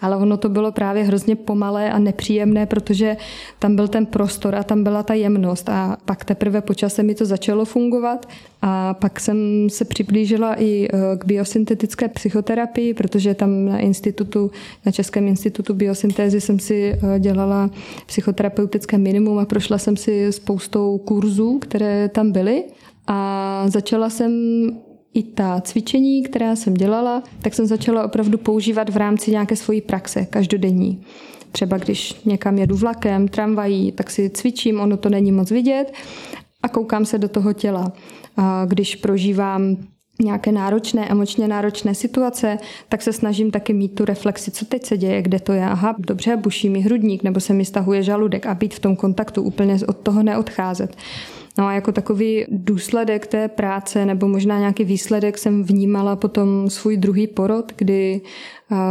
Ale ono to bylo právě hrozně pomalé a nepříjemné, protože že tam byl ten prostor a tam byla ta jemnost a pak teprve po čase mi to začalo fungovat a pak jsem se přiblížila i e, k biosyntetické psychoterapii, protože tam na institutu, na Českém institutu biosyntézy jsem si e, dělala psychoterapeutické minimum a prošla jsem si spoustou kurzů, které tam byly a začala jsem i ta cvičení, která jsem dělala, tak jsem začala opravdu používat v rámci nějaké svojí praxe každodenní. Třeba když někam jedu vlakem, tramvají, tak si cvičím, ono to není moc vidět a koukám se do toho těla. Když prožívám nějaké náročné, emočně náročné situace, tak se snažím taky mít tu reflexi, co teď se děje, kde to je. Aha, dobře, buší mi hrudník, nebo se mi stahuje žaludek a být v tom kontaktu, úplně od toho neodcházet. No a jako takový důsledek té práce nebo možná nějaký výsledek jsem vnímala potom svůj druhý porod, kdy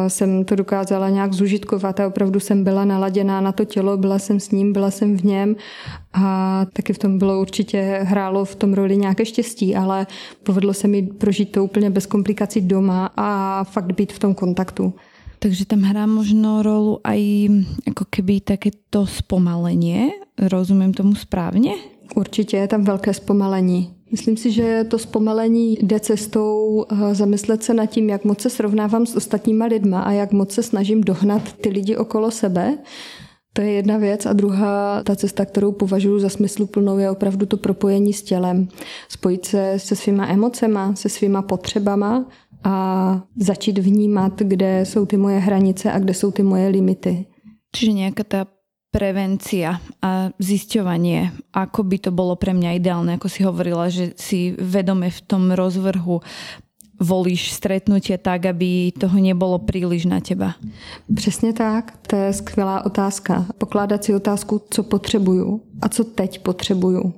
jsem to dokázala nějak zužitkovat a opravdu jsem byla naladěná na to tělo, byla jsem s ním, byla jsem v něm a taky v tom bylo určitě hrálo v tom roli nějaké štěstí, ale povedlo se mi prožít to úplně bez komplikací doma a fakt být v tom kontaktu. Takže tam hrá možno rolu aj jako keby takéto zpomalenie. Rozumím tomu správně? Určitě je tam velké zpomalení. Myslím si, že to zpomalení jde cestou eh, zamyslet se nad tím, jak moc se srovnávám s ostatníma lidma a jak moc se snažím dohnat ty lidi okolo sebe. To je jedna věc. A druhá, ta cesta, kterou považuji za smysluplnou, je opravdu to propojení s tělem. Spojit se se svýma emocema, se svýma potřebama a začít vnímat, kde jsou ty moje hranice a kde jsou ty moje limity. Čiže nějaká ta prevencia a zisťovanie, ako by to bolo pre mňa ideálne, ako si hovorila, že si vedome v tom rozvrhu volíš stretnutie tak, aby toho nebolo příliš na teba? Přesně tak, to je skvělá otázka. Pokládat si otázku, co potřebuju a co teď potřebuju.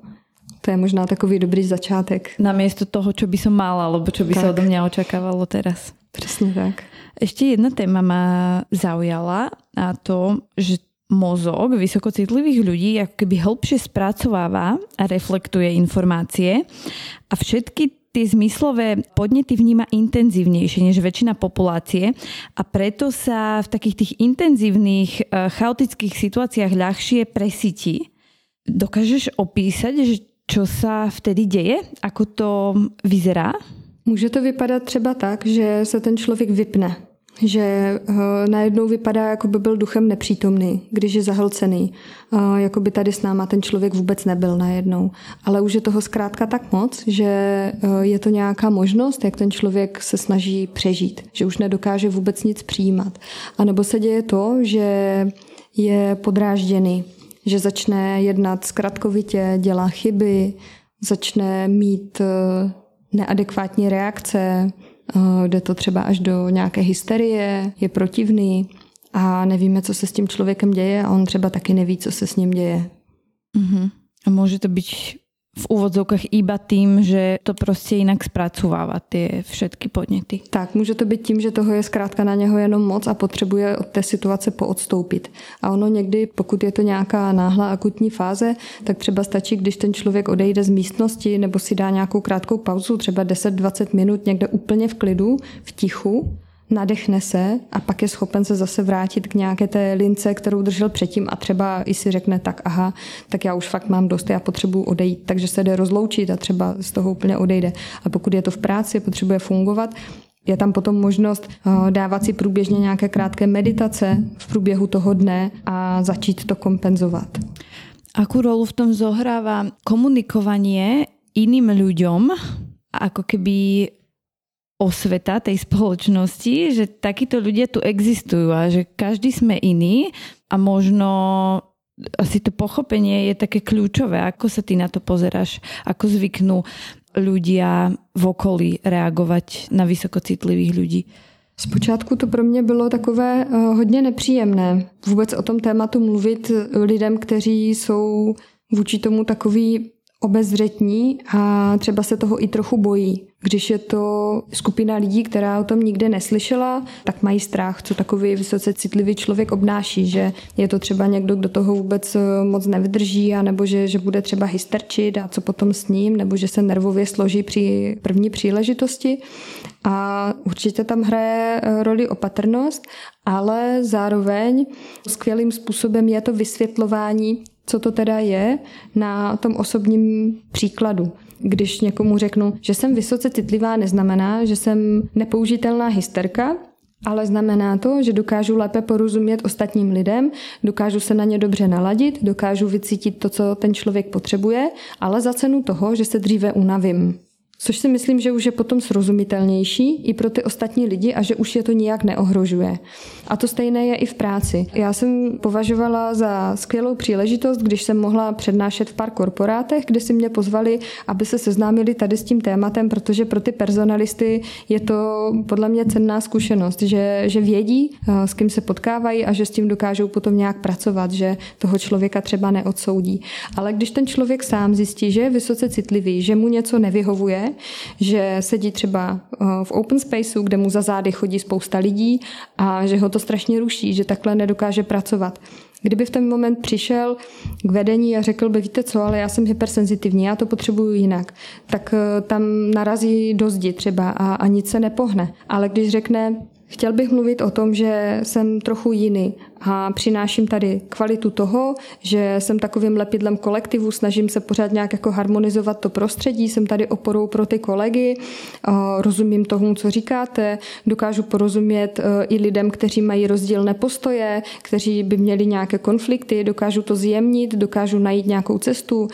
To je možná takový dobrý začátek. Namiesto toho, čo by som mala, alebo čo by tak. sa odo mňa očakávalo teraz. Přesně tak. Ešte jedna téma ma zaujala a to, že mozog vysokocitlivých ľudí ako keby hĺbšie spracováva a reflektuje informácie a všetky tie zmyslové podnety vníma intenzívnejšie než väčšina populácie a preto sa v takých tých intenzívnych eh, chaotických situáciách ľahšie presytí. Dokážeš opísať, že čo sa vtedy děje? Ako to vyzerá? Může to vypadat třeba tak, že se ten člověk vypne že uh, najednou vypadá, jako by byl duchem nepřítomný, když je zahlcený. Uh, jako by tady s náma ten člověk vůbec nebyl najednou. Ale už je toho zkrátka tak moc, že uh, je to nějaká možnost, jak ten člověk se snaží přežít, že už nedokáže vůbec nic přijímat. A nebo se děje to, že je podrážděný, že začne jednat zkratkovitě, dělá chyby, začne mít neadekvátní reakce, Eh, jde to třeba až do nějaké hysterie, je protivný a nevíme, co se s tím člověkem děje a on třeba taky neví, co se s ním děje. Uh-huh. A může to být v úvodzovkách iba tým, že to prostě jinak zpracovává ty všetky podněty. Tak, může to být tím, že toho je zkrátka na něho jenom moc a potřebuje od té situace poodstoupit. A ono někdy, pokud je to nějaká náhlá akutní fáze, tak třeba stačí, když ten člověk odejde z místnosti nebo si dá nějakou krátkou pauzu, třeba 10-20 minut někde úplně v klidu, v tichu nadechne se a pak je schopen se zase vrátit k nějaké té lince, kterou držel předtím a třeba i si řekne tak aha, tak já už fakt mám dost, já potřebuji odejít, takže se jde rozloučit a třeba z toho úplně odejde. A pokud je to v práci, potřebuje fungovat, je tam potom možnost eh, dávat si průběžně nějaké krátké meditace v průběhu toho dne a začít to kompenzovat. Akú rolu v tom zohrává komunikovanie iným ľuďom, ako keby osveta tej spoločnosti, že takíto ľudia tu existujú a že každý sme iný a možno asi to pochopenie je také kľúčové. Ako sa ty na to pozeráš? Ako zvyknú ľudia v okolí reagovat na vysokocitlivých ľudí? Zpočátku to pro mě bylo takové uh, hodně nepříjemné. Vůbec o tom tématu mluvit lidem, kteří jsou vůči tomu takový obezřetní a třeba se toho i trochu bojí. Když je to skupina lidí, která o tom nikde neslyšela, tak mají strach, co takový vysoce citlivý člověk obnáší, že je to třeba někdo, kdo toho vůbec eh, moc nevydrží, nebo že, že bude třeba hysterčit a co potom s ním, nebo že se nervově složí při první příležitosti. A určitě tam hraje eh, roli opatrnost, ale zároveň skvělým způsobem je to vysvětlování co to teda je na tom osobním příkladu. Když někomu řeknu, že jsem vysoce citlivá, neznamená, že jsem nepoužitelná hysterka, ale znamená to, že dokážu lépe porozumět ostatním lidem, dokážu se na ně dobře naladit, dokážu vycítit to, co ten člověk potřebuje, ale za cenu toho, že se dříve unavím. Což si myslím, že už je potom srozumitelnější i pro ty ostatní lidi a že už je to nijak neohrožuje. A to stejné je i v práci. Já jsem považovala za skvělou příležitost, když jsem mohla přednášet v pár korporátech, kde si mě pozvali, aby se seznámili tady s tím tématem, protože pro ty personalisty je to podle mě cenná zkušenost, že, že vědí, eh, s kým se potkávají a že s tím dokážou potom nějak pracovat, že toho člověka třeba neodsoudí. Ale když ten člověk sám zjistí, že je vysoce citlivý, že mu něco nevyhovuje, že sedí třeba eh, v open spaceu, kde mu za zády chodí spousta lidí a že ho to strašně ruší, že takhle nedokáže pracovat. Kdyby v ten moment přišel k vedení a řekl by, víte co, ale já jsem hypersenzitivní, já to potřebuju jinak, tak eh, tam narazí do zdi třeba a, a nic se nepohne. Ale když řekne, Chtěl bych mluvit o tom, že jsem trochu jiný a přináším tady kvalitu toho, že jsem takovým lepidlem kolektivu, snažím se pořád nějak jako harmonizovat to prostředí, jsem tady oporou pro ty kolegy, rozumím tomu, co říkáte, dokážu porozumět e, i lidem, kteří mají rozdílné postoje, kteří by měli nějaké konflikty, dokážu to zjemnit, dokážu najít nějakou cestu,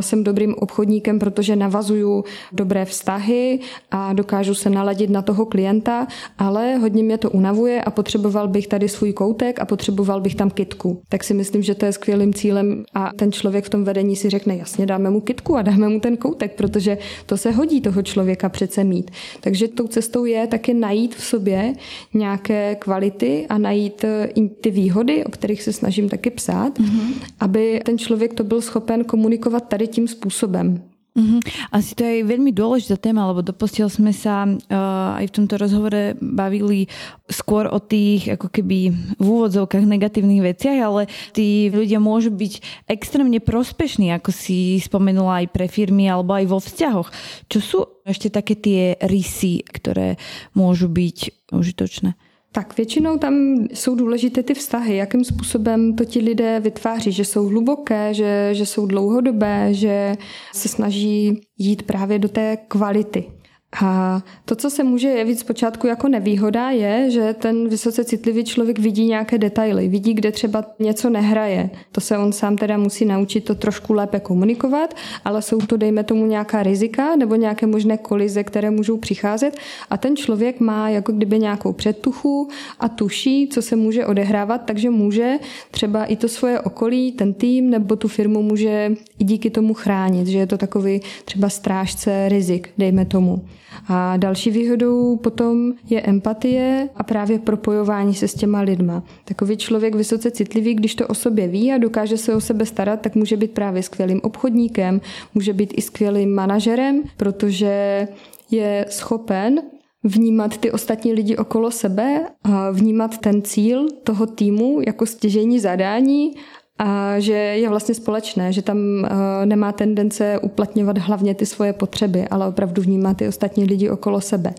jsem dobrým obchodníkem, protože navazuju dobré vztahy a dokážu se naladit na toho klienta, ale hodně mě to unavuje a potřeboval bych tady svůj koutek a potřeboval bych tam kitku. Tak si myslím, že to je skvělým cílem a ten člověk v tom vedení si řekne, jasně, dáme mu kitku a dáme mu ten koutek, protože to se hodí toho člověka přece mít. Takže tou cestou je taky najít v sobě nějaké kvality a najít eh, i ty výhody, o kterých se snažím taky psát, mm-hmm. aby ten člověk to byl schopen komunikovat tady tím způsobem. Mm-hmm. Asi to je veľmi dôležitá téma, lebo doposiaľ sme sa uh, aj v tomto rozhovore bavili skôr o tých ako keby v úvodzovkách negatívnych veciach, ale tí ľudia môžu byť extrémne prospešní, ako si spomenula aj pre firmy alebo aj vo vzťahoch. Čo sú ešte také tie rysy, ktoré môžu byť užitočné? Tak většinou tam jsou důležité ty vztahy, jakým způsobem to ti lidé vytváří, že jsou hluboké, že, že jsou dlouhodobé, že se snaží jít právě do té kvality. A to, co se může jevit zpočátku jako nevýhoda, je, že ten vysoce citlivý člověk vidí nějaké detaily, vidí, kde třeba něco nehraje. To se on sám teda musí naučit to trošku lépe komunikovat, ale jsou to, dejme tomu, nějaká rizika nebo nějaké možné kolize, které můžou přicházet a ten člověk má jako kdyby nějakou předtuchu a tuší, co se může odehrávat, takže může třeba i to svoje okolí, ten tým nebo tu firmu může i díky tomu chránit, že je to takový třeba strážce rizik, dejme tomu. A další výhodou potom je empatie a právě propojování se s těma lidma. Takový člověk vysoce citlivý, když to o sobě ví a dokáže se o sebe starat, tak může být právě skvělým obchodníkem, může být i skvělým manažerem, protože je schopen vnímat ty ostatní lidi okolo sebe a vnímat ten cíl toho týmu jako stěžení zadání a že je vlastně společné, že tam eh, nemá tendence uplatňovat hlavně ty svoje potřeby, ale opravdu vnímá ty ostatní lidi okolo sebe.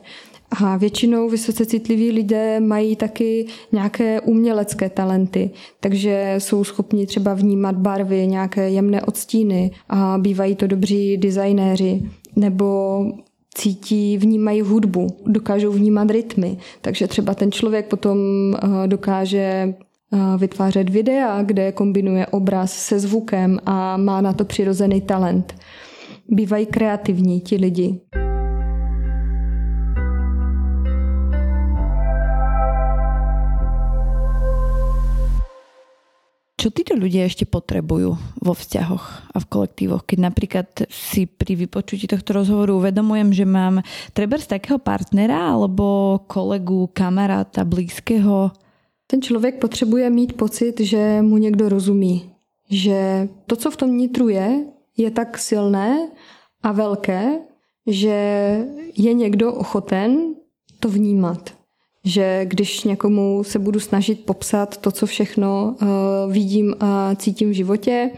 A většinou vysoce citliví lidé mají taky nějaké umělecké talenty, takže jsou schopni třeba vnímat barvy, nějaké jemné odstíny a bývají to dobří designéři nebo cítí, vnímají hudbu, dokážou vnímat rytmy. Takže třeba ten člověk potom eh, dokáže vytvářet videa, kde kombinuje obraz se zvukem a má na to přirozený talent. Bývají kreativní ti lidi. Čo títo ľudia ešte potrebujú vo vzťahoch a v kolektívoch? Keď napríklad si pri vypočutí tohto rozhovoru uvedomujem, že mám treba z takého partnera alebo kolegu, kamaráta, blízkeho, ten člověk potřebuje mít pocit, že mu někdo rozumí. Že to, co v tom nitru je, je tak silné a velké, že je někdo ochoten to vnímat. Že když někomu se budu snažit popsat to, co všechno uh, vidím a cítím v životě,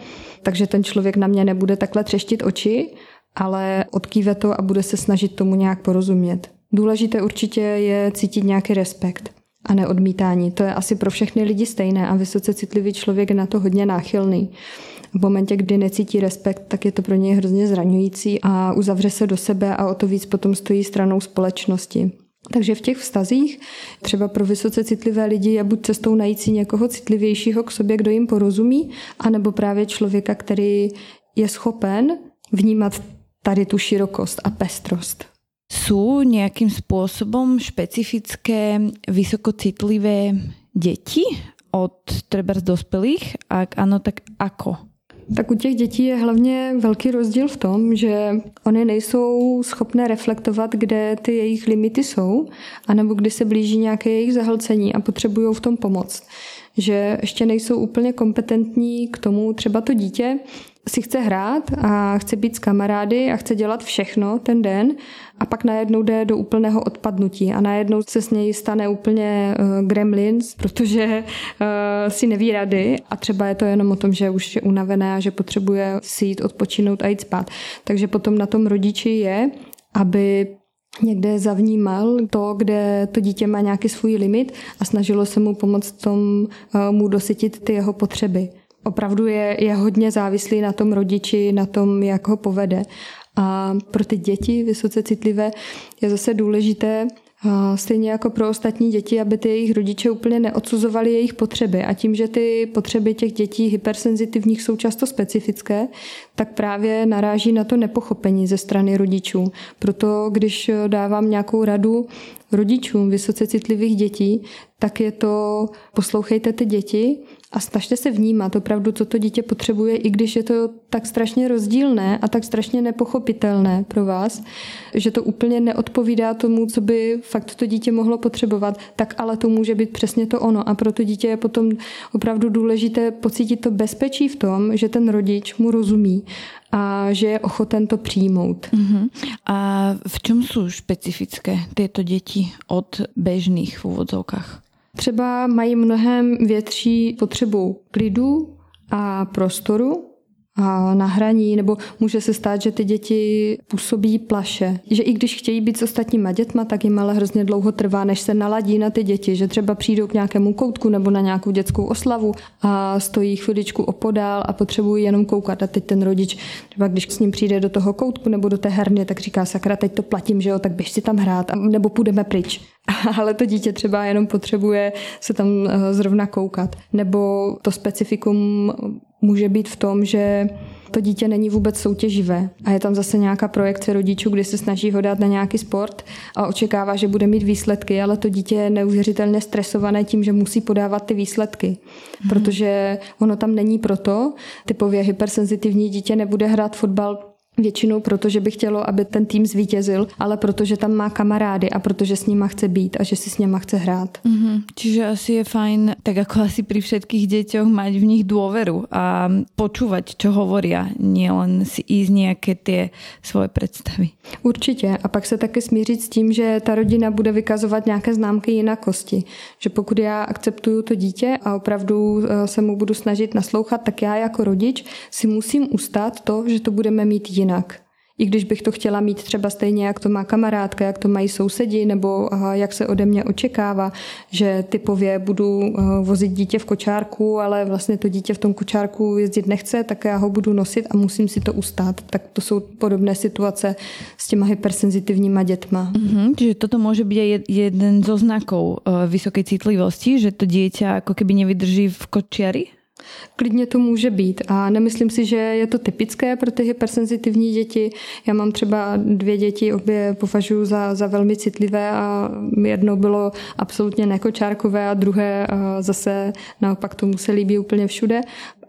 takže ten člověk na mě nebude takhle třeštit oči, ale odkýve to a bude se snažit tomu nějak porozumět. Důležité určitě je cítit nějaký respekt a neodmítání. To je asi pro všechny lidi stejné a vysoce citlivý člověk je na to hodně náchylný. V momentě, kdy necítí respekt, tak je to pro něj hrozně zraňující a uzavře se do sebe a o to víc potom stojí stranou společnosti. Takže v těch vztazích třeba pro vysoce citlivé lidi je buď cestou najít si někoho citlivějšího k sobě, kdo jim porozumí, anebo právě člověka, který je schopen vnímat tady tu širokost a pestrost. Sú nejakým spôsobom špecifické vysokocitlivé deti od třeba z dospělých? Ak ano, tak ako? Tak u těch dětí je hlavně velký rozdíl v tom, že oni nejsou schopné reflektovat, kde ty jejich limity jsou, anebo kdy se blíží nějaké jejich zahlcení a potřebují v tom pomoc. Že ještě nejsou úplně kompetentní k tomu, třeba to dítě si chce hrát a chce být s kamarády a chce dělat všechno ten den a pak najednou jde do úplného odpadnutí a najednou se s něj stane úplně uh, gremlins, protože uh, si neví rady a třeba je to jenom o tom, že už je unavená, že potřebuje si jít odpočinout a jít spát. Takže potom na tom rodiči je, aby někde zavnímal to, kde to dítě má nějaký svůj limit a snažilo se mu pomoct tom, uh, mu dosytit ty jeho potřeby opravdu je, je hodně závislý na tom rodiči, na tom, jak ho povede. A pro ty děti vysoce citlivé je zase důležité, Stejně jako pro ostatní děti, aby ty jejich rodiče úplně neodsuzovali jejich potřeby. A tím, že ty potřeby těch dětí hypersenzitivních jsou často specifické, tak právě naráží na to nepochopení ze strany rodičů. Proto, když dávám nějakou radu rodičům vysoce citlivých dětí, tak je to poslouchejte ty děti a snažte se vnímat opravdu, co to dítě potřebuje, i když je to tak strašně rozdílné a tak strašně nepochopitelné pro vás, že to úplně neodpovídá tomu, co by fakt to dítě mohlo potřebovat, tak ale to může být přesně to ono. A pro to dítě je potom opravdu důležité pocítit to bezpečí v tom, že ten rodič mu rozumí a že je ochoten to přijmout. Uh-huh. A v čem jsou specifické tyto děti od běžných v úvodzovkách? Třeba mají mnohem větší potřebu klidu a prostoru na hraní, nebo může se stát, že ty děti působí plaše. Že i když chtějí být s ostatníma dětma, tak jim ale hrozně dlouho trvá, než se naladí na ty děti, že třeba přijdou k nějakému koutku nebo na nějakou dětskou oslavu a stojí chviličku opodál a potřebují jenom koukat. A teď ten rodič, třeba když s ním přijde do toho koutku nebo do té herny, tak říká, sakra, teď to platím, že jo, tak běž si tam hrát, nebo půjdeme pryč. Ale to dítě třeba jenom potřebuje se tam eh, zrovna koukat. Nebo to specifikum může být v tom, že to dítě není vůbec soutěživé a je tam zase nějaká projekce rodičů, kdy se snaží ho dát na nějaký sport a očekává, že bude mít výsledky, ale to dítě je neuvěřitelně stresované tím, že musí podávat ty výsledky, hmm. protože ono tam není proto. Typově hypersenzitivní dítě nebude hrát fotbal Většinou proto, že by chtělo, aby ten tým zvítězil, ale protože tam má kamarády a protože s nima chce být a že si s nima chce hrát. Mm-hmm. Čiže asi je fajn, tak jako asi pri všetkých děťoch, mať v nich důvěru a počúvať, čo hovoria, nielen si ísť nějaké ty svoje představy. Určitě. A pak se taky smířit s tím, že ta rodina bude vykazovat nějaké známky jinakosti. Že pokud já akceptuju to dítě a opravdu eh, se mu budu snažit naslouchat, tak já jako rodič si musím ustát to, že to budeme mít jinak jinak. I když bych to chtěla mít třeba stejně, jak to má kamarádka, jak to mají sousedi, nebo jak se ode mě očekává, že typově budu eh, vozit dítě v kočárku, ale vlastně to dítě v tom kočárku jezdit nechce, tak já ho budu nosit a musím si to ustát. Tak to jsou podobné situace s těma hypersenzitivníma dětma. Mm-hmm, čiže toto může být jeden zo znaků eh, vysoké citlivosti, že to dítě jako keby nevydrží v kočiari? Klidně to může být a nemyslím si, že je to typické pro ty hypersenzitivní děti. Já mám třeba dvě děti, obě považuji za, za velmi citlivé a jedno bylo absolutně nekočárkové a druhé zase naopak tomu se líbí úplně všude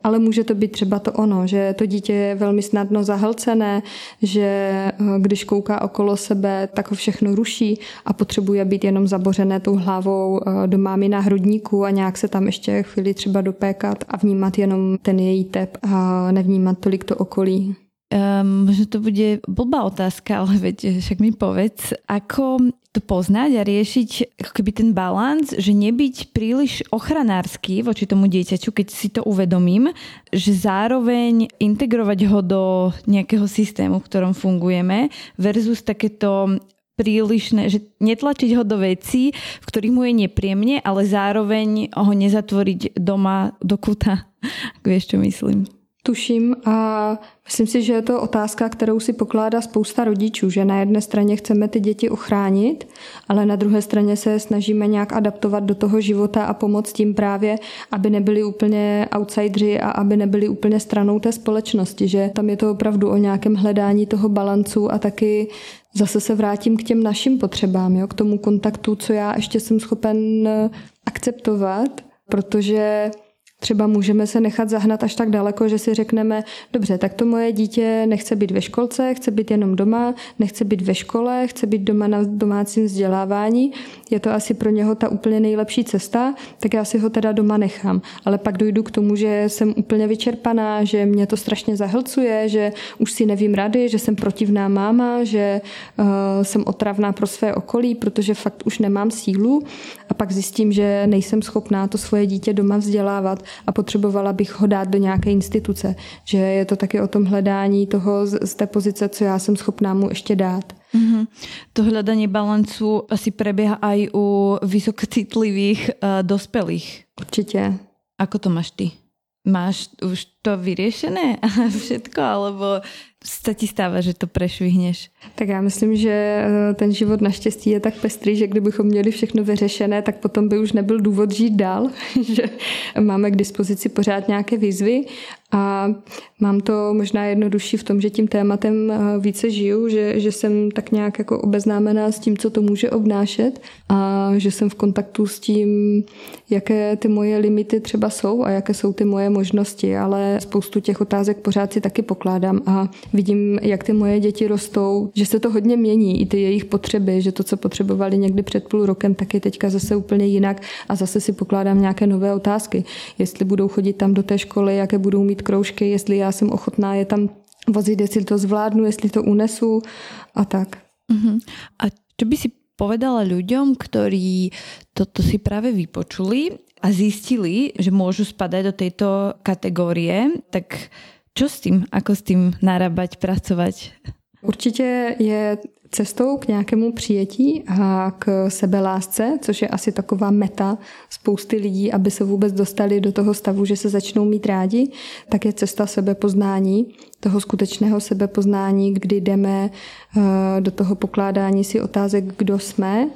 ale může to být třeba to ono, že to dítě je velmi snadno zahlcené, že eh, když kouká okolo sebe, tak ho všechno ruší a potřebuje být jenom zabořené tou hlavou eh, do mámy na hrudníku a nějak se tam ještě chvíli třeba dopékat a vnímat jenom ten její tep a nevnímat tolik to okolí. Um, možno to bude blbá otázka, ale veď však mi povedz, ako to poznať a riešiť ako keby ten balans, že nebyť príliš ochranársky voči tomu dieťaťu, keď si to uvedomím, že zároveň integrovať ho do nejakého systému, v ktorom fungujeme versus takéto prílišné, že netlačiť ho do vecí, v ktorých mu je nepríjemne, ale zároveň ho nezatvoriť doma do kuta. Vieš, čo myslím? Tuším a myslím si, že je to otázka, kterou si pokládá spousta rodičů, že na jedné straně chceme ty děti ochránit, ale na druhé straně se snažíme nějak adaptovat do toho života a pomoct tím právě, aby nebyli úplně outsidři a aby nebyli úplně stranou té společnosti, že tam je to opravdu o nějakém hledání toho balancu a taky zase se vrátím k těm našim potřebám, jo, k tomu kontaktu, co já ještě jsem schopen akceptovat, protože Třeba můžeme se nechat zahnat až tak daleko, že si řekneme, dobře, tak to moje dítě nechce být ve školce, chce být jenom doma, nechce být ve škole, chce být doma na domácím vzdělávání. Je to asi pro něho ta úplně nejlepší cesta, tak já si ho teda doma nechám. Ale pak dojdu k tomu, že jsem úplně vyčerpaná, že mě to strašně zahlcuje, že už si nevím rady, že jsem protivná máma, že uh, jsem otravná pro své okolí, protože fakt už nemám sílu a pak zjistím, že nejsem schopná to svoje dítě doma vzdělávat a potřebovala bych ho dát do nějaké instituce. Že je to taky o tom hledání toho z, z té pozice, co já jsem schopná mu ještě dát. Mm-hmm. To hledání balancu asi preběhá i u vysokocitlivých uh, dospělých. Určitě. Ako to máš ty? Máš už to vyřešené všetko, alebo se ti stává, že to prešvihneš? Tak já myslím, že eh, ten život naštěstí je tak pestrý, že kdybychom měli všechno vyřešené, tak potom by už nebyl důvod žít dál, že máme k dispozici pořád nějaké výzvy a mám to možná jednodušší v tom, že tím tématem eh, více žiju, že, že jsem tak nějak jako obeznámená s tím, co to může obnášet a že jsem v kontaktu s tím, jaké ty moje limity třeba jsou a jaké jsou ty moje možnosti, ale spoustu těch otázek pořád si taky pokládám a vidím, jak ty moje děti rostou, že se to hodně mění, i ty jejich potřeby, že to, co potřebovali někdy před půl rokem, tak je teďka zase úplně jinak a zase si pokládám nějaké nové otázky. Jestli budou chodit tam do té školy, jaké budou mít kroužky, jestli já jsem ochotná je tam vozit, jestli to zvládnu, jestli to unesu a tak. Uh-huh. A čo by si povedala ľuďom, ktorí toto si práve vypočuli a zistili, že môžu spadať do tejto kategórie, tak čo s tím? Ako s tím narábať, pracovat? Určitě je cestou k nějakému přijetí a k sebelásce, což je asi taková meta spousty lidí, aby se vůbec dostali do toho stavu, že se začnou mít rádi, tak je cesta sebepoznání, toho skutečného sebepoznání, kdy jdeme eh, do toho pokládání si otázek, kdo jsme,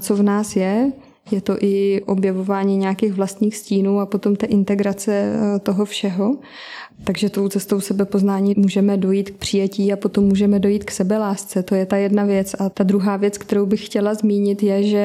co v nás je, je to i objevování nějakých vlastních stínů a potom té integrace eh, toho všeho. Takže tou cestou sebepoznání můžeme dojít k přijetí a potom můžeme dojít k sebelásce. To je ta jedna věc. A ta druhá věc, kterou bych chtěla zmínit, je, že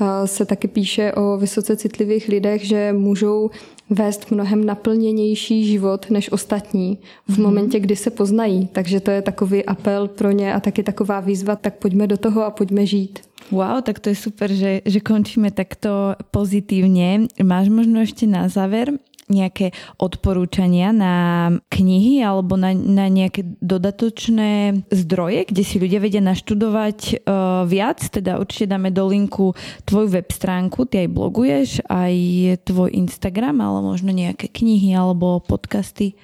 eh, se taky píše o vysoce citlivých lidech, že můžou vést mnohem naplněnější život než ostatní v mhm. momentě, kdy se poznají. Takže to je takový apel pro ně a taky taková výzva, tak pojďme do toho a pojďme žít. Wow, tak to je super, že, že končíme takto pozitívne. Máš možno ešte na záver nejaké odporúčania na knihy alebo na, na nejaké dodatočné zdroje, kde si ľudia vedia naštudovať uh, viac, teda určite dáme do linku tvoju web stránku, ty aj bloguješ, aj tvoj Instagram, ale možno nejaké knihy alebo podcasty.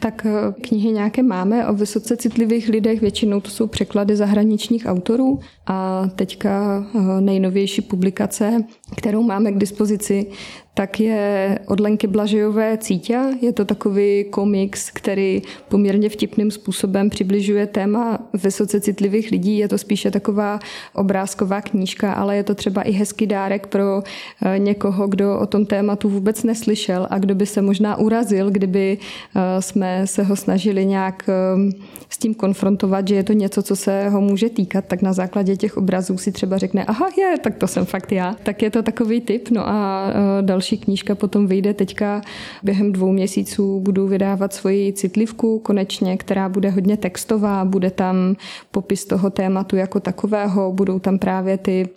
Tak eh, knihy nějaké máme o vysoce citlivých lidech, většinou to jsou překlady zahraničních autorů. A teďka eh, nejnovější publikace, kterou máme k dispozici, tak je od Lenky Blažejové Cítě. Je to takový komiks, který poměrně vtipným způsobem přibližuje téma vysoce citlivých lidí. Je to spíše taková obrázková knížka, ale je to třeba i hezký dárek pro eh, někoho, kdo o tom tématu vůbec neslyšel a kdo by se možná urazil, kdyby eh, jsme se ho snažili nějak eh, s tím konfrontovat, že je to něco, co se ho může týkat, tak na základě těch obrazů si třeba řekne, aha, je, tak to jsem fakt já. Tak je to takový tip. No a další další knížka potom vyjde teďka. Během dvou měsíců budu vydávat svoji citlivku konečně, která bude hodně textová, bude tam popis toho tématu jako takového, budou tam právě ty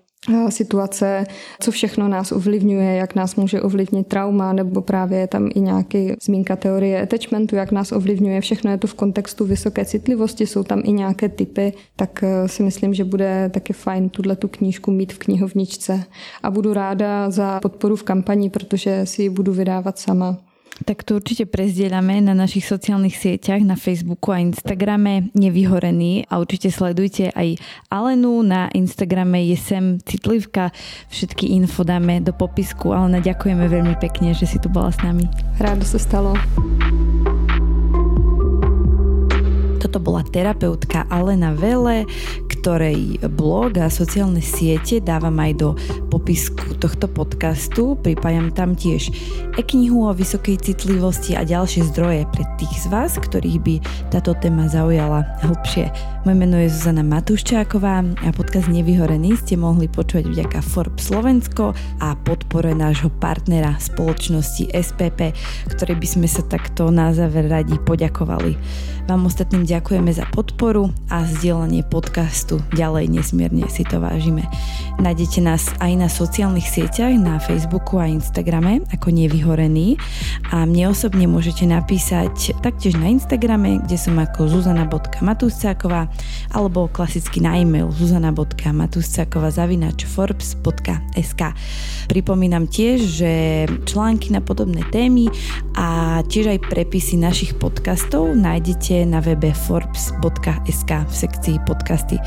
situace, co všechno nás ovlivňuje, jak nás může ovlivnit trauma, nebo právě je tam i nějaký zmínka teorie attachmentu, jak nás ovlivňuje. Všechno je to v kontextu vysoké citlivosti, jsou tam i nějaké typy, tak eh, si myslím, že bude taky fajn tuhle tu knížku mít v knihovničce. A budu ráda za podporu v kampani, protože si ji budu vydávat sama. Tak to určite prezdielame na našich sociálnych sieťach, na Facebooku a Instagrame Nevyhorený a určite sledujte aj Alenu na Instagrame je sem citlivka. Všetky info dáme do popisku. ale ďakujeme veľmi pekne, že si tu bola s nami. Rádo sa stalo. Toto bola terapeutka Alena Vele, ktorej blog a sociálne siete dávam aj do popisku tohto podcastu. Pripájam tam tiež e-knihu o vysokej citlivosti a ďalšie zdroje pre tých z vás, ktorých by táto téma zaujala hlbšie. Moje meno je Zuzana Matuščáková a podcast Nevyhorený ste mohli počuť vďaka Forbes Slovensko a podpore nášho partnera spoločnosti SPP, ktorý by sme sa takto na záver radi poďakovali. Vám ostatným ďakujeme za podporu a zdieľanie podcastu. Ďalej nesmierne si to vážime. Nájdete nás aj na sociálnych sieťach, na Facebooku a Instagrame ako Nevyhorený a mne osobne môžete napísať taktiež na Instagrame, kde som ako zuzana.matuscáková alebo klasicky na e-mail zuzana.matuscáková zavinač forbes.sk Pripomínam tiež, že články na podobné témy a tiež aj prepisy našich podcastov nájdete na webe forbes.sk v sekcii podcasty.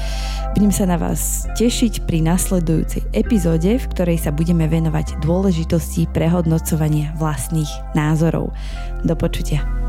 Budem sa na vás tešiť pri nasledujúcej epizóde, v ktorej sa budeme venovať dôležitosti prehodnocovania vlastných názorov. Do počutia.